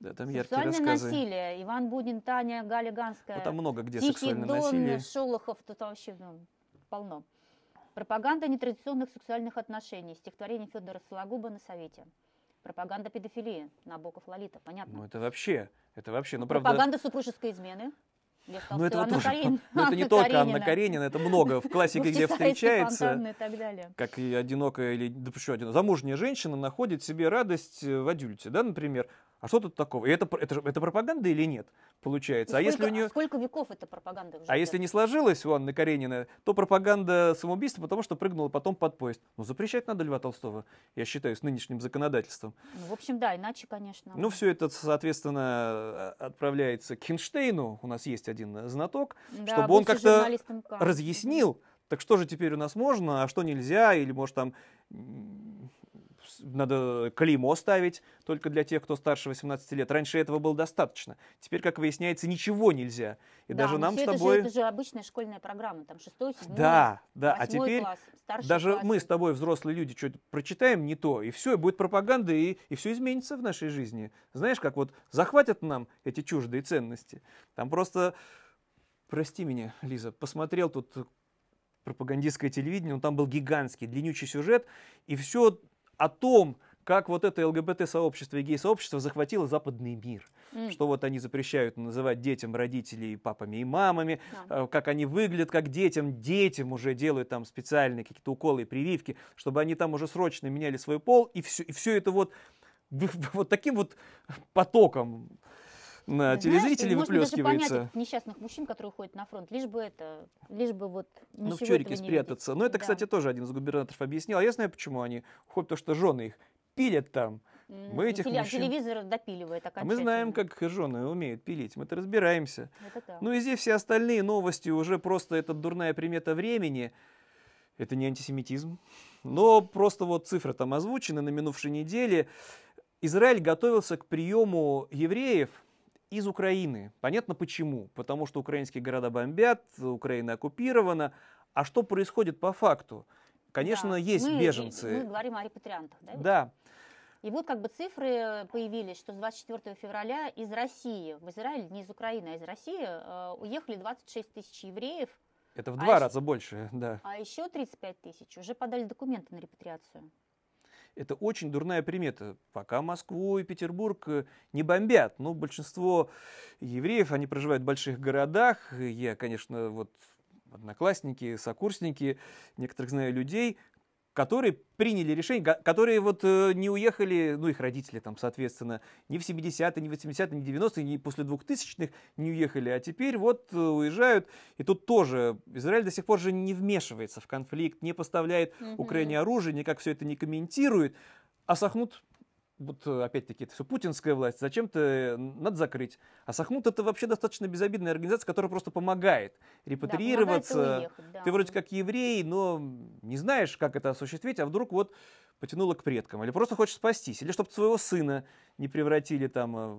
A: Да, там яркие
B: Сексуальное
A: рассказы.
B: насилие. Иван Бунин, Таня, Галя Ганская.
A: Ну, там много где
B: Тихий
A: сексуальное
B: Дон,
A: насилие.
B: Шолохов, тут вообще ну, полно. Пропаганда нетрадиционных сексуальных отношений. Стихотворение Федора Сологуба на Совете. Пропаганда педофилии. Набоков Лолита, понятно.
A: Ну это вообще, это вообще, ну правда...
B: Пропаганда супружеской измены.
A: Ну этого
B: Анна
A: тоже.
B: Каренина.
A: Ну это не только Анна
B: Каренина.
A: Каренина, это много в классике, где встречается. Как и одинокая или да, еще один, замужняя женщина находит себе радость в адюльте, да, например. А что тут такого? И это, это, это пропаганда или нет, получается?
B: И
A: а если у нее...
B: Сколько веков эта пропаганда уже
A: А если
B: идет?
A: не сложилось у Анны Каренина, то пропаганда самоубийства, потому что прыгнула потом под поезд. Ну, запрещать надо Льва Толстого, я считаю, с нынешним законодательством.
B: Ну, в общем, да, иначе, конечно.
A: Ну, все это, соответственно, э, отправляется к Хинштейну, у нас есть один знаток,
B: Да,
A: чтобы он как-то разъяснил, так что же теперь у нас можно, а что нельзя, или может там надо клеймо ставить только для тех, кто старше 18 лет. Раньше этого было достаточно. Теперь, как выясняется, ничего нельзя. И
B: Да,
A: даже
B: но
A: нам с
B: всё это же-
A: тобой...
B: это же обычная школьная программа, там шестой, седьмой,
A: Да, да, а теперь
B: класс,
A: даже
B: класс.
A: мы с тобой, взрослые люди, что-то прочитаем не то, и все, и будет пропаганда, и, и все изменится в нашей жизни. Знаешь, как вот захватят нам эти чуждые ценности. Там просто, прости меня, Лиза, посмотрел тут пропагандистское телевидение, ну, там был гигантский, длиннючий сюжет, и все о том, как вот это ЛГБТ-сообщество и гей-сообщество захватило западный мир.
B: М.
A: Что вот они запрещают называть детям родителей папами и мамами,
B: Да.
A: э, как они выглядят как детям, детям уже делают там специальные какие-то уколы и прививки, чтобы они там уже срочно меняли свой пол, и все, и все это вот, вот таким вот потоком на
B: Знаешь,
A: телезрителей
B: можно даже понять
A: выплескивается.
B: несчастных мужчин, которые уходят на фронт, лишь бы это, лишь бы вот
A: Ну, в чурике спрятаться. Но это,
B: Да.
A: кстати, тоже один из губернаторов объяснил. А я знаю, почему они уходят, потому что жены их пилят там. Мы этих
B: теле-
A: мужчин-
B: Телевизор допиливает
A: А мы знаем, как жены умеют пилить. Мы-то разбираемся.
B: Это да.
A: Ну и здесь все остальные новости уже просто это дурная примета времени. Это не антисемитизм. Но просто вот цифры там озвучены на минувшей неделе. Израиль готовился к приему евреев из Украины. Понятно почему. Потому что украинские города бомбят, Украина оккупирована. А что происходит по факту? Конечно,
B: Да.
A: есть
B: Мы-
A: беженцы.
B: Мы говорим о репатриантах, да?
A: Да,
B: И вот как бы цифры появились, что с 24 февраля из России в Израиль, не из Украины, а из России, э, уехали 26 тысяч евреев,
A: это в
B: А
A: два
B: еще-
A: раза больше, да.
B: а еще 35 тысяч уже подали документы на репатриацию.
A: Это очень дурная примета. Пока Москву и Петербург э, не бомбят. Ну, большинство евреев, они проживают в больших городах. Я, конечно, вот одноклассники, сокурсники, некоторых знаю людей, которые приняли решение, которые вот э, не уехали, ну, их родители там, соответственно, ни в 70-е, ни в 80-е, ни в 90-е, ни после 2000-х не уехали, а теперь вот э, уезжают. И тут тоже Израиль до сих пор же не вмешивается в конфликт, не поставляет
B: Мгм.
A: Украине оружие, никак все это не комментирует, а Сахнут, вот э, опять-таки, это все путинская власть, зачем-то надо закрыть. А Сахнут это вообще достаточно безобидная организация, которая просто помогает репатриироваться.
B: Да, помогает уехать, да.
A: Ты вроде как еврей, но не знаешь, как это осуществить, а вдруг вот потянуло к предкам. Или просто хочешь спастись, или чтобы своего сына не превратили там э,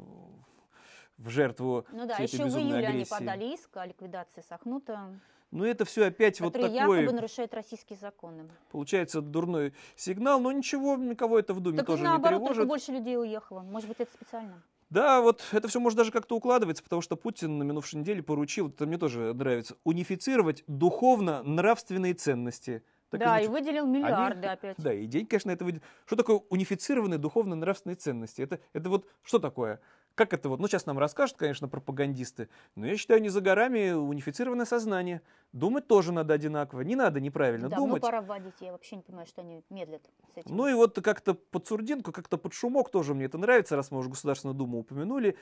A: в жертву
B: Ну да,
A: всей этой
B: еще в
A: безумной
B: июле они
A: агрессии.
B: подали иск о ликвидации Сахнута,
A: Ну это все опять вот такое,
B: якобы нарушает российские законы.
A: получается, дурной сигнал, но ничего, никого это в Думе
B: Так и
A: тоже не
B: наоборот, только
A: тревожит.
B: больше людей уехало. Может быть, это специально.
A: Да, вот это все может даже как-то укладывается, потому что Путин на минувшей неделе поручил, это мне тоже нравится, унифицировать духовно-нравственные ценности. Так
B: да, и
A: значит,
B: выделил
A: они-
B: миллиарды опять.
A: Да, и деньги, конечно, это выделил. Что такое унифицированные духовно-нравственные ценности? Это, это вот что такое? Как это вот? Ну, сейчас нам расскажут, конечно, пропагандисты, но я считаю, не за горами унифицированное сознание. Думать тоже надо одинаково. Не надо неправильно
B: Давно
A: думать.
B: пора вводить. Я вообще не понимаю, что они медлят с этим.
A: Ну и вот как-то под сурдинку, как-то под шумок тоже мне это нравится, раз мы уже Государственную Думу упомянули.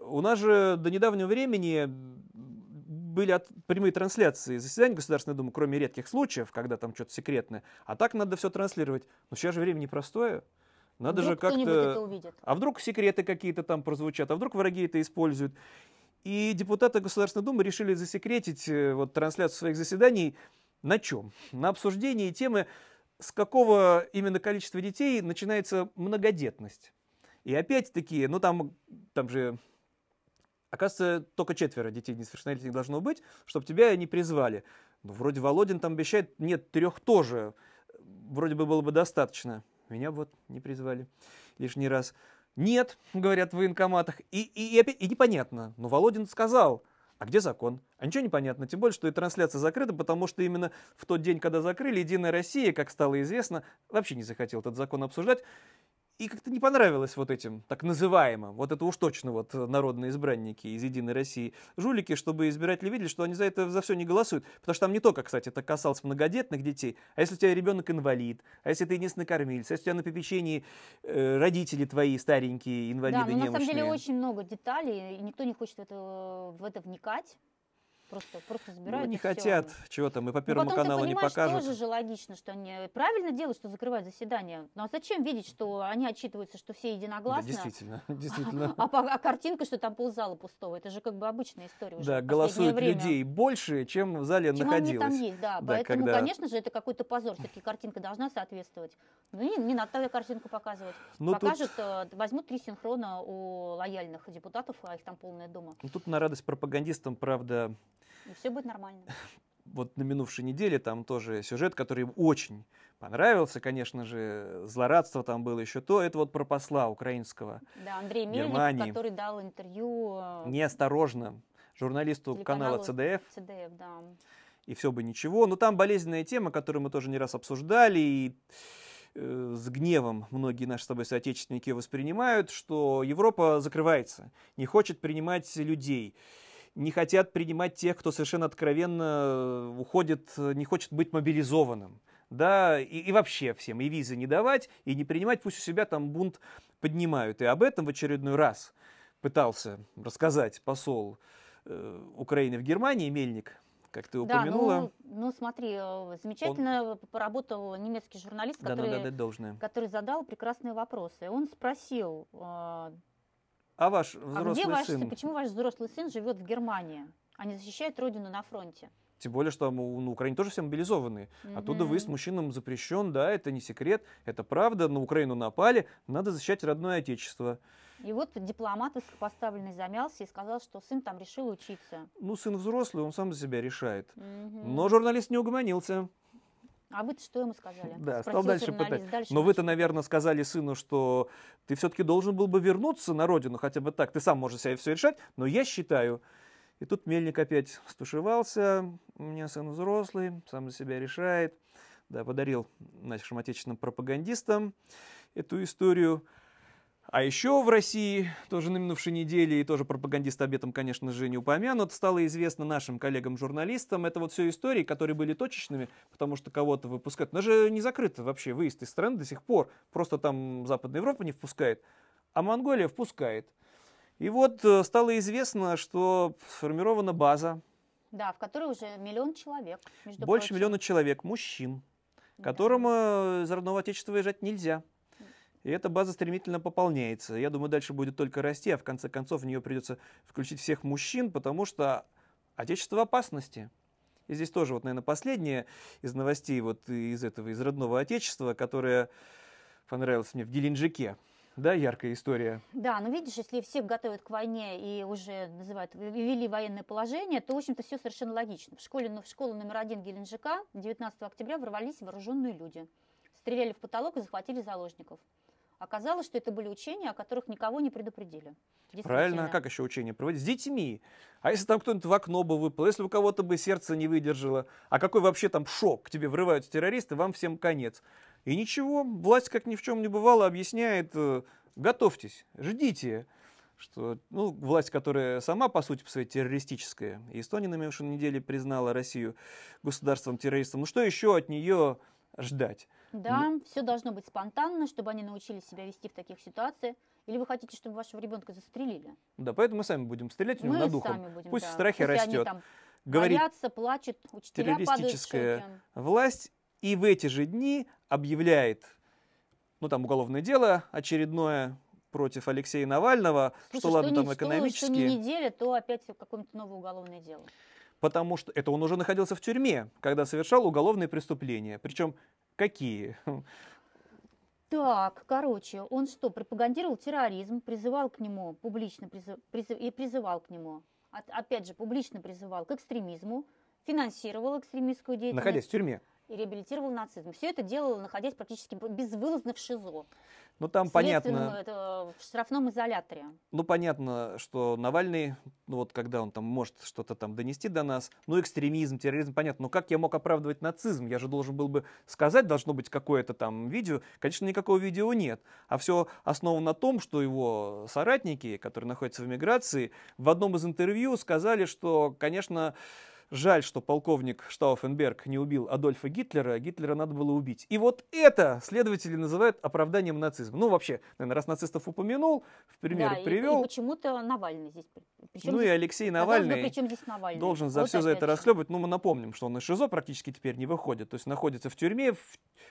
A: У нас же до недавнего времени были от- прямые трансляции заседаний Государственной Думы, кроме редких случаев, когда там что-то секретное. А так надо все транслировать. Но сейчас же время непростое. Надо
B: Вдруг
A: же как-то... А вдруг секреты какие-то там прозвучат, а вдруг враги это используют. И депутаты Государственной Думы решили засекретить э, вот, трансляцию своих заседаний на чем? На обсуждении темы, с какого именно количества детей начинается многодетность. И опять-таки, ну там, там же Оказывается, только четверо детей несовершеннолетних должно быть, чтобы тебя не призвали. Ну, вроде Володин там обещает, нет, трех тоже. Вроде бы было бы достаточно. Меня вот не призвали лишний раз. Нет, говорят в военкоматах. И, и, и, опять- и непонятно. Но Володин сказал, а где закон? А ничего не понятно. Тем более, что и трансляция закрыта, потому что именно в тот день, когда закрыли, Единая Россия, как стало известно, вообще не захотел этот закон обсуждать. И как-то не понравилось вот этим, так называемым, вот это уж точно вот народные избранники из Единой России, жулики, чтобы избиратели видели, что они за это за все не голосуют. Потому что там не только, кстати, это касалось многодетных детей, а если у тебя ребенок инвалид, а если ты единственный кормилец, а если у тебя на попечении э, родители твои старенькие, инвалиды,
B: да, но на самом деле
A: немощные.
B: очень много деталей, и никто не хочет в это, в это вникать. Просто, просто забирают
A: Ну, не хотят, чего там, и по
B: Ну,
A: Первому
B: потом
A: каналу
B: ты
A: не
B: понимаешь,
A: покажут.
B: тоже же логично, что они правильно делают, что закрывают заседание. Ну а зачем видеть, что они отчитываются, что все
A: Да,
B: единогласно,
A: действительно, действительно.
B: а, по- а картинка, что там ползала пустого. Это же как бы обычная история уже
A: Да, голосует людей больше, чем в зале
B: Чем они
A: находилось.
B: там есть, да.
A: Да,
B: Поэтому,
A: когда-
B: конечно же, это какой-то позор. Все-таки картинка должна соответствовать. Ну, не, не надо тогда картинку показывать.
A: Ну, тут-
B: Покажут, э, возьмут три синхрона у лояльных депутатов, а их там полная дома.
A: Ну, Тут на радость пропагандистам, правда,
B: И все будет нормально.
A: вот на минувшей неделе там тоже сюжет, который им очень понравился, конечно же, злорадство там было еще то, это вот про посла украинского.
B: Да, Андрей Мельник,
A: Германии.
B: который дал интервью э,
A: Неосторожно журналисту канала ЦДФ,
B: ЦДФ, да.
A: и все бы ничего. Но там болезненная тема, которую мы тоже не раз обсуждали, и э, с гневом многие наши с тобой соотечественники воспринимают, что Европа закрывается, не хочет принимать людей, не хотят принимать тех, кто совершенно откровенно э, уходит, э, не хочет быть мобилизованным. Да, и, и вообще всем и визы не давать, и не принимать, пусть у себя там бунт поднимают. И об этом в очередной раз пытался рассказать посол э, Украины в Германии, Мельник, как ты
B: Да,
A: упомянула.
B: ну, ну смотри, э, замечательно поработал немецкий журналист,
A: Да,
B: который,
A: надо дать должное.
B: который задал прекрасные вопросы. Он спросил, э,
A: А ваш
B: а
A: взрослый
B: где ваш,
A: сын?
B: почему ваш взрослый сын живет в Германии, а не защищает родину на фронте?
A: Тем более, что на Украине тоже все мобилизованные. Оттуда выезд мужчинам запрещен, да, это не секрет, это правда. На Украину напали, надо защищать родное отечество.
B: И вот дипломат высокопоставленный замялся и сказал, что сын там решил учиться.
A: Ну, сын взрослый, он сам за себя решает.
B: Мгм.
A: Но журналист не угомонился.
B: А вы-то что ему сказали?
A: Да,
B: Спросил
A: стал дальше пытать.
B: Дальше
A: Но вы-то, наверное, сказали сыну, что ты все-таки должен был бы вернуться на родину, хотя бы так. Ты сам можешь себе все решать, но я считаю. И тут Мельник опять стушевался. У меня сын взрослый, сам за себя решает. Да, подарил нашим отечественным пропагандистам эту историю. А еще в России, тоже на минувшей неделе, и тоже пропагандисты об этом, конечно же, не упомянут, стало известно нашим коллегам-журналистам, это вот все истории, которые были точечными, потому что кого-то выпускают. Но же не закрыто вообще выезд из страны до сих пор, просто там Западная Европа не впускает, а Монголия впускает. И вот э, стало известно, что сформирована база,
B: Да, в которой уже миллион человек. Между
A: больше
B: прочим.
A: миллиона человек, мужчин, которым э, из родного отечества выезжать нельзя. И эта база стремительно пополняется. Я думаю, дальше будет только расти, а в конце концов в нее придется включить всех мужчин, потому что отечество в опасности. И здесь тоже, вот, наверное, последнее из новостей вот из этого, из родного отечества, которое понравилось мне в Геленджике. Да, яркая история.
B: Да, но видишь, если всех готовят к войне и уже называют, ввели военное положение, то, в общем-то, все совершенно логично. В школе, ну, в школу номер один Геленджика 19 октября ворвались вооруженные люди. Стреляли в потолок и захватили заложников. Оказалось, что это были учения, о которых никого не предупредили.
A: Правильно, а как еще учения проводить? С детьми. А если там кто-нибудь в окно бы выпал, если у кого-то бы сердце не выдержало, а какой вообще там шок, к тебе врываются террористы, вам всем конец. И ничего, власть, как ни в чем не бывало, объясняет, э, готовьтесь, ждите. Что, ну, власть, которая сама, по сути, по своей террористическая, и Эстония на минувшей неделе признала Россию государством-террористом, ну что еще от нее ждать?
B: Да, все должно быть спонтанно, чтобы они научились себя вести в таких ситуациях. Или вы хотите, чтобы вашего ребенка застрелили?
A: Да, поэтому мы сами будем стрелять у него
B: Мы
A: над духом.
B: сами будем,
A: Пусть
B: да.
A: в страхе
B: Пусть они
A: растет.
B: там
A: Говорит
B: боятся, плачут, учителя
A: террористическая власть и в эти же дни объявляет, ну там уголовное дело очередное против Алексея Навального,
B: Слушай,
A: что ладно
B: не-
A: там
B: что-
A: экономически,
B: Что, не неделя, то опять какое-нибудь новое уголовное дело.
A: потому что это он уже находился в тюрьме, когда совершал уголовные преступления. Причем какие?
B: Так, короче, он что, пропагандировал терроризм, призывал к нему, публично призыв, призыв, и призывал к нему, от- опять же, публично призывал к экстремизму, финансировал экстремистскую деятельность.
A: Находясь в тюрьме.
B: И реабилитировал нацизм. Все это делал, находясь практически безвылазно в ШИЗО.
A: Ну там понятно,
B: это, в штрафном изоляторе.
A: ну понятно, что Навальный, ну вот когда он там может что-то там донести до нас, ну экстремизм, терроризм, понятно, но как я мог оправдывать нацизм? Я же должен был бы сказать, должно быть какое-то там видео. Конечно, никакого видео нет, а все основано на том, что его соратники, которые находятся в эмиграции, в одном из интервью сказали, что, конечно, Жаль, что полковник Штауфенберг не убил Адольфа Гитлера, Гитлера надо было убить. И вот это следователи называют оправданием нацизма. Ну, вообще, наверное, раз нацистов упомянул, в пример
B: да, и-
A: привел,
B: И, почему-то Навальный здесь. при- причем
A: ну и
B: здесь-
A: Алексей
B: казалось бы,
A: Навальный
B: при чем здесь Навальный?
A: должен за
B: Вот
A: все за
B: опять
A: это расхлебывать. Ну, мы напомним, что он из ШИЗО практически теперь не выходит. То есть находится в тюрьме, в,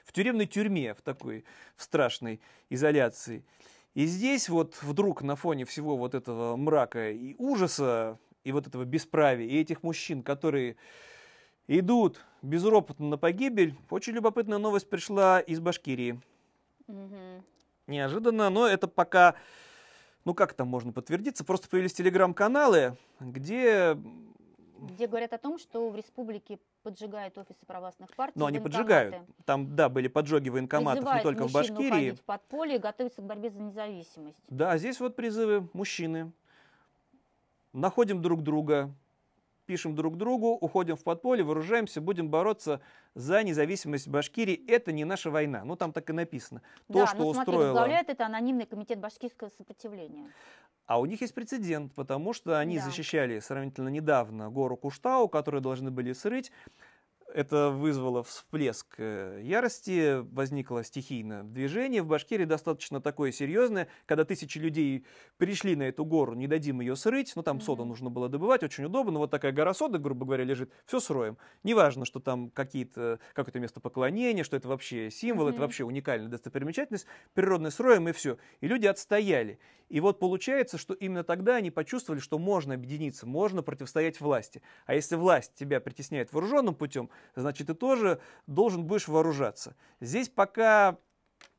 A: в тюремной тюрьме, в такой, в страшной изоляции. И здесь вот вдруг на фоне всего вот этого мрака и ужаса, и вот этого бесправия, и этих мужчин, которые идут безропотно на погибель, очень любопытная новость пришла из Башкирии.
B: Мгм.
A: Неожиданно, но это пока, ну как там можно подтвердиться, просто появились телеграм-каналы, где
B: Где говорят о том, что в республике поджигают офисы православных партий.
A: Ну, они поджигают. Там, да, были поджоги военкоматов не
B: Призывают
A: только в Башкирии.
B: уходить в подполье и готовиться к борьбе за независимость.
A: Да, здесь вот призывы мужчины. Находим друг друга, пишем друг другу, уходим в подполье, вооружаемся, будем бороться за независимость Башкирии. Это не наша война. Ну, там так и написано. То,
B: да,
A: что
B: но смотри,
A: устроило...
B: возглавляет это анонимный комитет башкирского сопротивления.
A: А у них есть прецедент, потому что они
B: Да.
A: защищали сравнительно недавно гору Куштау, которую должны были срыть. Это вызвало всплеск э, ярости, возникло стихийное движение. В Башкирии достаточно такое серьезное, когда тысячи людей пришли на эту гору, не дадим ее срыть, ну там соду нужно было добывать, очень удобно, вот такая гора соды, грубо говоря, лежит, все сроем. Неважно, что там какие-то, какое-то место поклонения, что это вообще символ, это
K: Мгм.
A: вообще уникальная достопримечательность, природный сроем и все. И люди отстояли. И вот получается, что именно тогда они почувствовали, что можно объединиться, можно противостоять власти. А если власть тебя притесняет вооруженным путем, значит, ты тоже должен будешь вооружаться. Здесь пока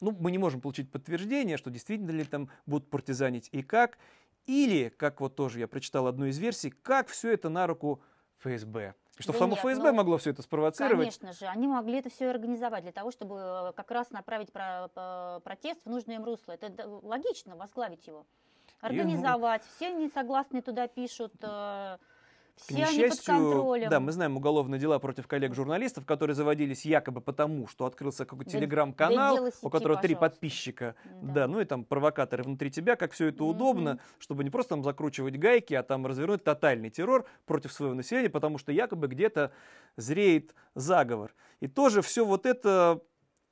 A: ну, мы не можем получить подтверждение, что действительно ли там будут партизанить и как. Или, как вот тоже я прочитал одну из версий, как все это на руку ФСБ. И Что
B: Да
A: само
B: нет,
A: ФСБ
B: ну,
A: могло все это спровоцировать.
B: Конечно же, они могли это все организовать для того, чтобы э, как раз направить про- по- протест в нужное им русло. Это логично, возглавить его. Организовать. Все несогласные туда пишут. э, Все под контролем.
A: да, мы знаем уголовные дела против коллег-журналистов, которые заводились якобы потому, что открылся какой-то
B: Да-
A: телеграм-канал,
B: да
A: у которого три подписчика, да. ну и там провокаторы внутри тебя, как все это удобно, чтобы не просто там закручивать гайки, а там развернуть тотальный террор против своего населения, потому что якобы где-то зреет заговор. И тоже все вот это,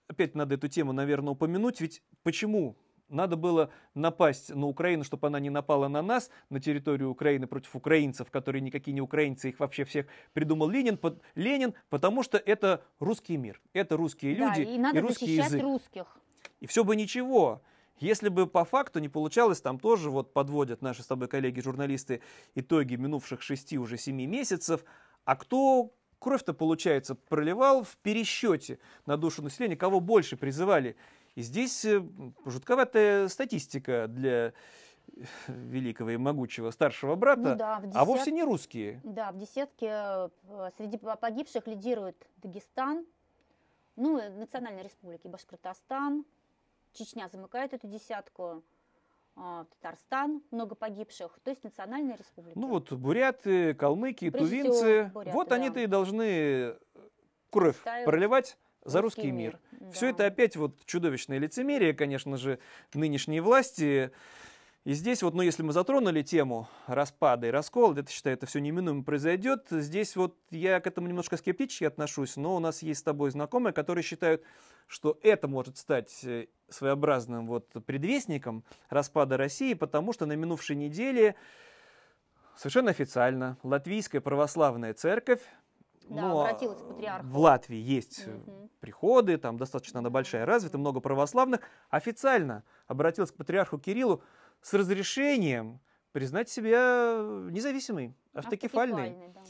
A: опять надо эту тему, наверное, упомянуть, ведь почему надо было напасть на Украину, чтобы она не напала на нас, на территорию Украины против украинцев, которые никакие не украинцы, их вообще всех придумал Ленин, по- Ленин потому что это русский мир, это русские
B: Да,
A: люди
B: и надо
A: русский
B: защищать
A: язык.
B: русских.
A: И все бы ничего. Если бы по факту не получалось, там тоже вот подводят наши с тобой коллеги-журналисты итоги минувших шести уже семи месяцев, а кто кровь-то, получается, проливал в пересчете на душу населения, кого больше призывали. И здесь э, жутковатая статистика для э, великого и могучего старшего брата,
B: Ну да, в
A: а
B: десят-
A: вовсе не русские.
B: Да, в десятке э, среди по- погибших лидирует Дагестан, ну, национальные республики Башкортостан, Чечня замыкает эту десятку, а, Татарстан, много погибших, то есть национальные республики.
A: Ну вот буряты, калмыки,
B: Прежде всего,
A: тувинцы,
B: буряты,
A: вот
B: да.
A: они-то и должны кровь
B: Отстаивать
A: проливать за
B: русский
A: русский
B: мир,
A: мир. Все это опять вот чудовищное лицемерие, конечно же, нынешней власти. И здесь вот, ну, если мы затронули тему распада и раскола, это, считаю, это все неминуемо произойдет. Здесь вот я к этому немножко скептически отношусь, но у нас есть с тобой знакомые, которые считают, что это может стать э, своеобразным вот предвестником распада России, потому что на минувшей неделе совершенно официально Латвийская православная церковь
B: Да,
A: ну,
B: обратилась к патриарху.
A: В Латвии есть э, приходы, там достаточно она большая, развита, много православных. Официально обратилась к патриарху Кириллу с разрешением признать себя независимой, автокефальной.
B: Автокефальной, да.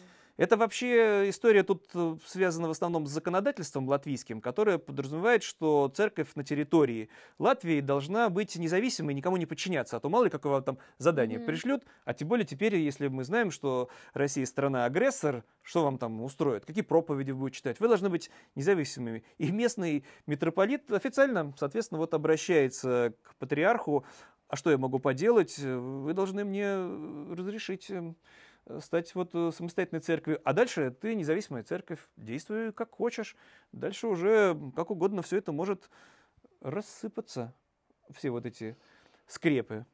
A: Это вообще история тут э, связана в основном с законодательством латвийским, которое подразумевает, что церковь на территории Латвии должна быть независимой никому не подчиняться. А то мало ли какое вам там задание
B: Мгм.
A: пришлют, а тем более теперь, если мы знаем, что Россия страна-агрессор, что вам там устроит, какие проповеди вы будете читать, вы должны быть независимыми. И местный митрополит официально, соответственно, вот обращается к патриарху, а что я могу поделать, вы должны мне разрешить эм, стать вот э, самостоятельной церковью. А дальше ты независимая церковь, действуй как хочешь. Дальше уже как угодно все это может рассыпаться, все вот эти скрепы.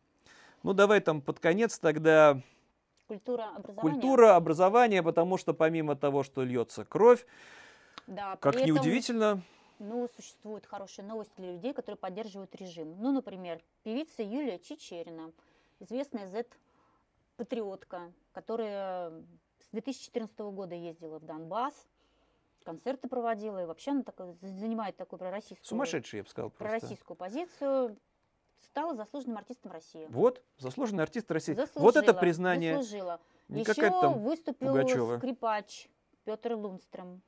A: Ну, давай там под конец тогда
B: Культура образования.
A: культура, образование, потому что помимо того, что льется кровь,
B: Да,
A: как
B: этом,
A: неудивительно,
B: Ну, существуют хорошие новости для людей, которые поддерживают режим. Ну, например, певица Юлия Чечерина, известная Z-патриотка, которая с 2014 года ездила в Донбасс, концерты проводила, и вообще она такая- занимает такую пророссийскую,
A: сумасшедший, я бы сказал, просто.
B: пророссийскую позицию, стала заслуженным артистом России.
A: Вот, заслуженный артист России. Вот это
B: Заслужила,
A: признание.
B: Заслужила.
A: Не
B: Еще
A: там
B: выступил
A: Пугачева.
B: скрипач Петр Лунстром.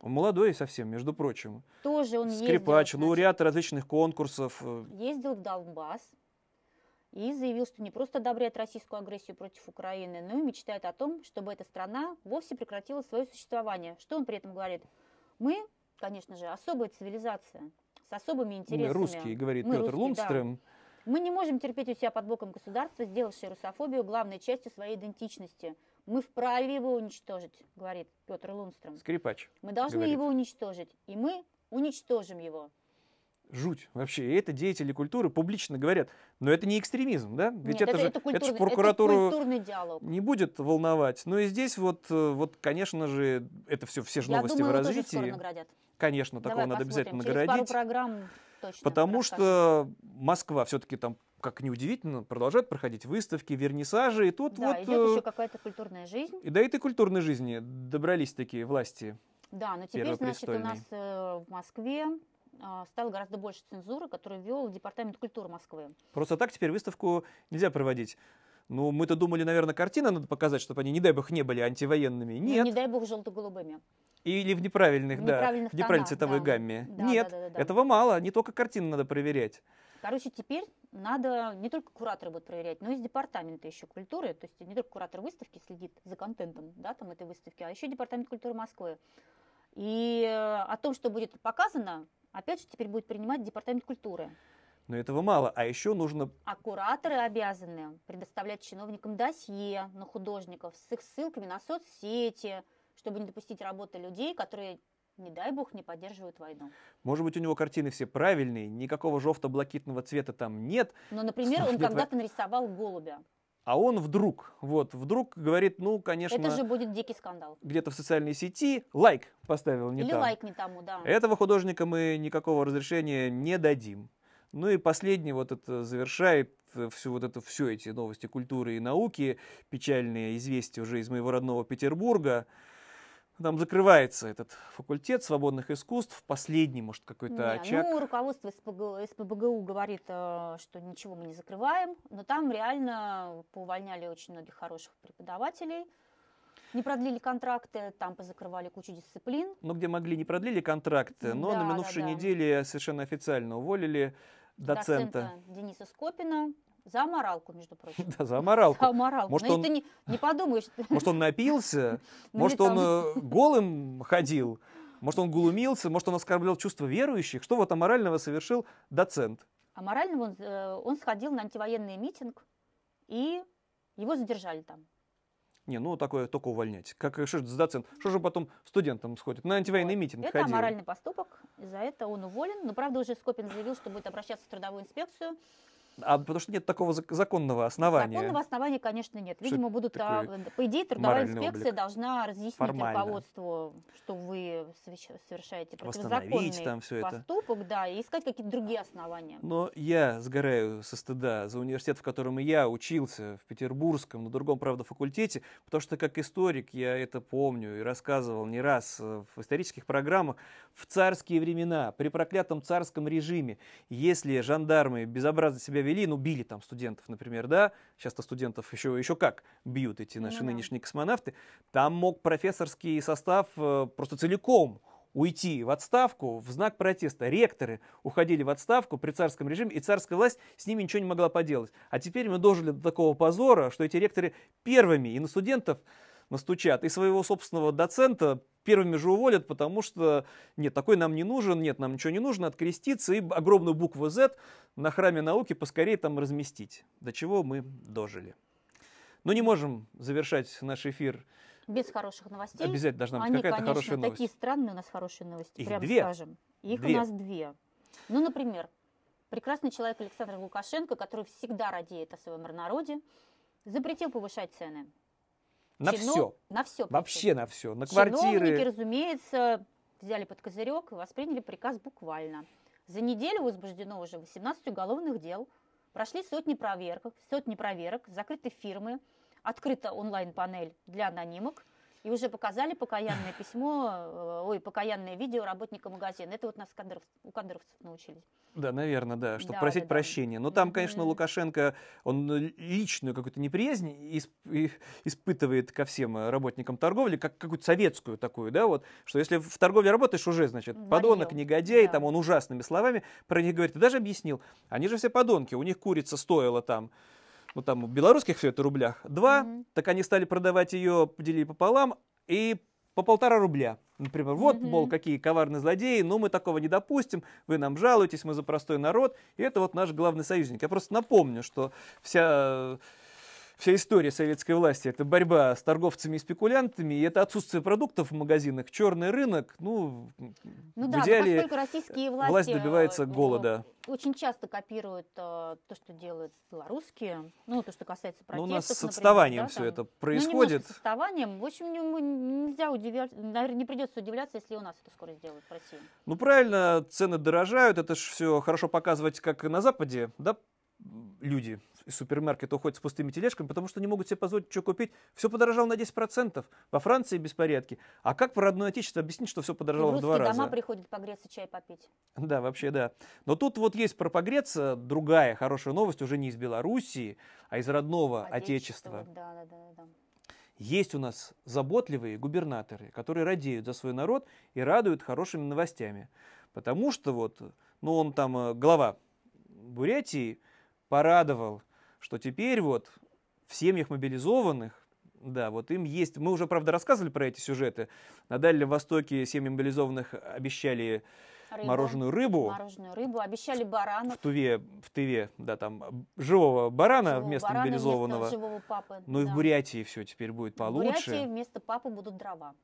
A: Он молодой совсем, между прочим.
B: Тоже он ездил,
A: Скрипач,
B: значит,
A: лауреат различных конкурсов. э,
B: ездил в Донбасс и заявил, что не просто одобряет российскую агрессию против Украины, но и мечтает о том, чтобы эта страна вовсе прекратила свое существование. Что он при этом говорит? Мы, конечно же, особая цивилизация с особыми интересами.
A: Мы русские, говорит
B: Мы
A: Петр
B: русские, да.
A: Лундстрем.
B: Мы не можем терпеть у себя под боком государства, сделавшее русофобию главной частью своей идентичности. Мы вправе его уничтожить, говорит Петр Лунстром.
A: Скрипач.
B: Мы должны
A: говорит.
B: его уничтожить, и мы уничтожим его.
A: Жуть вообще. И это деятели культуры публично говорят. Но это не экстремизм, да? Ведь
B: Нет,
A: это, же
B: это,
A: это
B: культурный, это
A: прокуратуру
B: культурный диалог.
A: не будет волновать. Но и здесь вот, э, вот конечно же, это все, все же
B: Я
A: новости
B: думаю,
A: в развитии. Конечно, такого
B: Давай
A: надо
B: посмотрим.
A: обязательно
B: Через пару
A: наградить.
B: программ точно
A: Потому
B: расскажем.
A: что Москва все-таки там, как неудивительно, продолжает проходить выставки, вернисажи. И тут
B: Да,
A: вот...
B: идет
A: э,
B: еще какая-то культурная жизнь.
A: И до этой культурной жизни добрались такие власти.
B: Да, но теперь, значит, у нас э, в Москве стало гораздо больше цензуры, которую ввел Департамент культуры Москвы.
A: Просто так теперь выставку нельзя проводить. Ну, мы-то думали, наверное, картины надо показать, чтобы они, не дай бог, не были антивоенными.
B: Ну,
A: Нет.
B: не дай бог желто-голубыми.
A: Или в неправильных,
B: В
A: да,
B: неправильных
A: в неправильной
B: тонах,
A: цветовой
B: да.
A: гамме.
B: Да,
A: Нет,
B: да, да, да, да.
A: этого мало, не только картины надо проверять.
B: Короче, теперь надо не только кураторы будут проверять, но и из департамента еще культуры, то есть не только куратор выставки следит за контентом да, там, этой выставки, а еще департамент культуры Москвы. И э, о том, что будет показано, опять же, теперь будет принимать департамент культуры.
A: Но этого мало. А еще нужно
B: А кураторы обязаны предоставлять чиновникам досье на художников с их ссылками на соцсети, чтобы не допустить работы людей, которые, не дай бог, не поддерживают войну.
A: Может быть, у него картины все правильные, никакого жовто-блакитного цвета там нет,
B: Но, например, он когда-то нарисовал голубя.
A: А он вдруг, вот, вдруг говорит, ну, конечно,
B: Это же будет дикий скандал.
A: где-то в социальной сети лайк поставил не
B: Или
A: там.
B: лайк не тому, да.
A: Этого художника мы никакого разрешения не дадим. Ну и последний вот это завершает э, всю вот это, все эти новости культуры и науки, печальные известия уже из моего родного Петербурга. Там закрывается этот факультет свободных искусств, последний, может, какой-то
B: Не,
A: очаг.
B: Ну, руководство СПГ, СПБГУ говорит, э, что ничего мы не закрываем, но там реально поувольняли очень многих хороших преподавателей, не продлили контракты, там позакрывали кучу дисциплин.
A: Ну, где могли, не продлили контракты, но
B: Да,
A: на
B: да,
A: минувшей
B: да.
A: неделе совершенно официально уволили доцента.
B: Дениса Скопина за аморалку, между прочим.
A: Да, за аморалку.
B: За аморалку.
A: Может,
B: Но
A: он-
B: ты не, не подумаешь.
A: Может, он напился,
B: Ну,
A: может, он э, голым ходил, может, он глумился, может, он оскорблял чувства верующих. Что вот аморального совершил доцент?
B: А морально он, э, он сходил на антивоенный митинг, и его задержали там.
A: Не, ну такое только увольнять. Как что же доцент? Что же потом студентам сходит? На антивоенный
B: Вот.
A: митинг
B: Это
A: ходил.
B: аморальный поступок, за это он уволен. Но, правда, уже Скопин заявил, что будет обращаться в трудовую инспекцию.
A: А потому что нет такого зак- законного основания.
B: Законного основания, конечно, нет.
A: Что
B: Видимо,
A: это
B: будут... а, По идее, трудовая инспекция
A: облик?
B: должна разъяснить
A: Формально.
B: руководству, что вы соверш- совершаете противозаконный
A: там это.
B: поступок, да, и искать какие-то другие основания.
A: Но я сгораю со стыда за университет, в котором я учился, в Петербургском, на другом, правда, факультете, потому что как историк я это помню и рассказывал не раз э, в исторических программах. В царские времена, при проклятом царском режиме, если жандармы безобразно себя вели, провели, ну, били там студентов, например, да, сейчас-то студентов еще, еще как бьют эти наши
B: Ну да.
A: нынешние космонавты, там мог профессорский состав э, просто целиком уйти в отставку в знак протеста. Ректоры уходили в отставку при царском режиме, и царская власть с ними ничего не могла поделать. А теперь мы дожили до такого позора, что эти ректоры первыми и на студентов настучат, и своего собственного доцента первыми же уволят, потому что нет, такой нам не нужен, нет, нам ничего не нужно, откреститься и огромную букву Z на храме науки поскорее там разместить. До чего мы дожили. Но не можем завершать наш эфир.
B: Без хороших новостей.
A: Обязательно должна быть
B: Они,
A: какая-то
B: конечно,
A: хорошая новость.
B: такие странные у нас хорошие новости,
A: Их
B: прямо
A: две.
B: скажем. Их
A: Две.
B: у нас две. Ну, например, прекрасный человек Александр Лукашенко, который всегда радеет о своем народе, запретил повышать цены.
A: На
B: Чино-
A: все.
B: На все.
A: Вообще на все. На
B: Чиновники,
A: квартиры.
B: разумеется, взяли под козырек и восприняли приказ буквально. За неделю возбуждено уже 18 уголовных дел, прошли сотни проверок, сотни проверок, закрыты фирмы, открыта онлайн-панель для анонимок, и уже показали покаянное письмо, э, ой, покаянное видео работника магазина. Это вот нас кадыров- у кадыровцев научились.
A: Да, наверное, да, чтобы
B: Да,
A: просить
B: да,
A: прощения. Но там, конечно. Лукашенко, он э, личную какую-то неприязнь испытывает ко всем э, работникам торговли, как какую-то советскую такую, да, вот, что если в торговле работаешь, уже, значит, подонок, негодяй,
B: да.
A: там он ужасными словами про них говорит. И даже объяснил, они же все подонки, у них курица стоила там, ну там в белорусских все это рублях, два,
B: Мгм.
A: так они стали продавать ее, поделили пополам, и по полтора рубля. Например, вот,
B: Мгм.
A: мол, какие коварные злодеи, но мы такого не допустим, вы нам жалуетесь, мы за простой народ, и это вот наш главный союзник. Я просто напомню, что вся, вся история советской власти – это борьба с торговцами и спекулянтами, и это отсутствие продуктов в магазинах, черный рынок, ну,
B: Ну
A: в
B: да,
A: идеале
B: российские власти
A: власть добивается
B: э,
A: голода.
B: очень часто копируют э, то, что делают белорусские, ну, то, что касается
A: Ну,
B: протестов,
A: у нас с
B: например,
A: отставанием
B: да,
A: все
B: там.
A: это
B: Ну,
A: происходит.
B: немножко с отставанием. В общем, не- нельзя удивляться, наверное, не придется удивляться, если у нас это скоро сделают в России.
A: Ну правильно, цены дорожают, это же все хорошо показывать, как и на Западе, да, люди из супермаркета уходят с пустыми тележками, потому что не могут себе позволить что купить. Все подорожало на 10%. Во Франции беспорядки. А как про родное отечество объяснить, что все
B: в
A: подорожало в два
B: дома
A: раза?
B: приходят погреться, чай попить.
A: Да, вообще да. Но тут вот есть про погреться другая хорошая новость, уже не из Белоруссии, а из родного отечества.
B: вот, Да, да, да, да.
A: Есть у нас заботливые губернаторы, которые радеют за свой народ и радуют хорошими новостями. Потому что вот, ну он там, э, глава Бурятии, порадовал, что теперь вот в семьях мобилизованных, да, вот им есть, мы уже, правда, рассказывали про эти сюжеты, на Дальнем Востоке семьям мобилизованных обещали
B: Рыбу,
A: мороженую рыбу,
B: Мороженую рыбу. Обещали баранов.
A: в Туве, в Тыве, да, там живого барана
B: живого
A: вместо
B: барана
A: мобилизованного.
B: Вместо живого папы.
A: Ну и
B: да.
A: в Бурятии все теперь будет
B: В
A: получше.
B: Бурятии вместо папы будут дрова.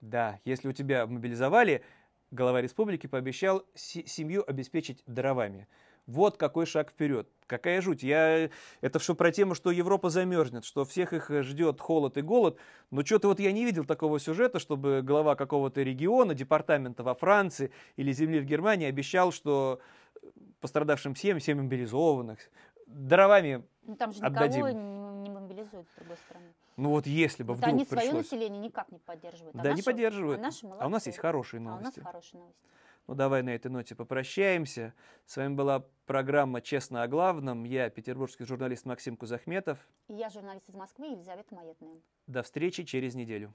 A: Да, если у тебя мобилизовали, глава республики пообещал се- семью обеспечить дровами. Вот какой шаг вперед. Какая жуть. Я... Это все про тему, что Европа замерзнет, что всех их э, ждет холод и голод. Но что-то вот я не видел такого сюжета, чтобы глава какого-то региона, департамента во Франции или земли в Германии обещал, что пострадавшим семьям, семьям мобилизованных, дровами,
B: Ну там же
A: Отдадим.
B: никого не, мобилизуют, с другой стороны.
A: ну вот если бы
B: Вот
A: вдруг
B: они свое
A: пришлось.
B: население никак не поддерживают. а
A: Да, не
B: наши-
A: поддерживают.
B: А, наши
A: А у нас есть хорошие
B: А у нас
A: новости.
B: хорошие новости.
A: Ну, давай на этой ноте попрощаемся. С вами была программа «Честно о главном». Я, петербургский журналист Максим Кузахметов.
B: И я журналист из Москвы Елизавета Маетная.
A: До встречи через неделю.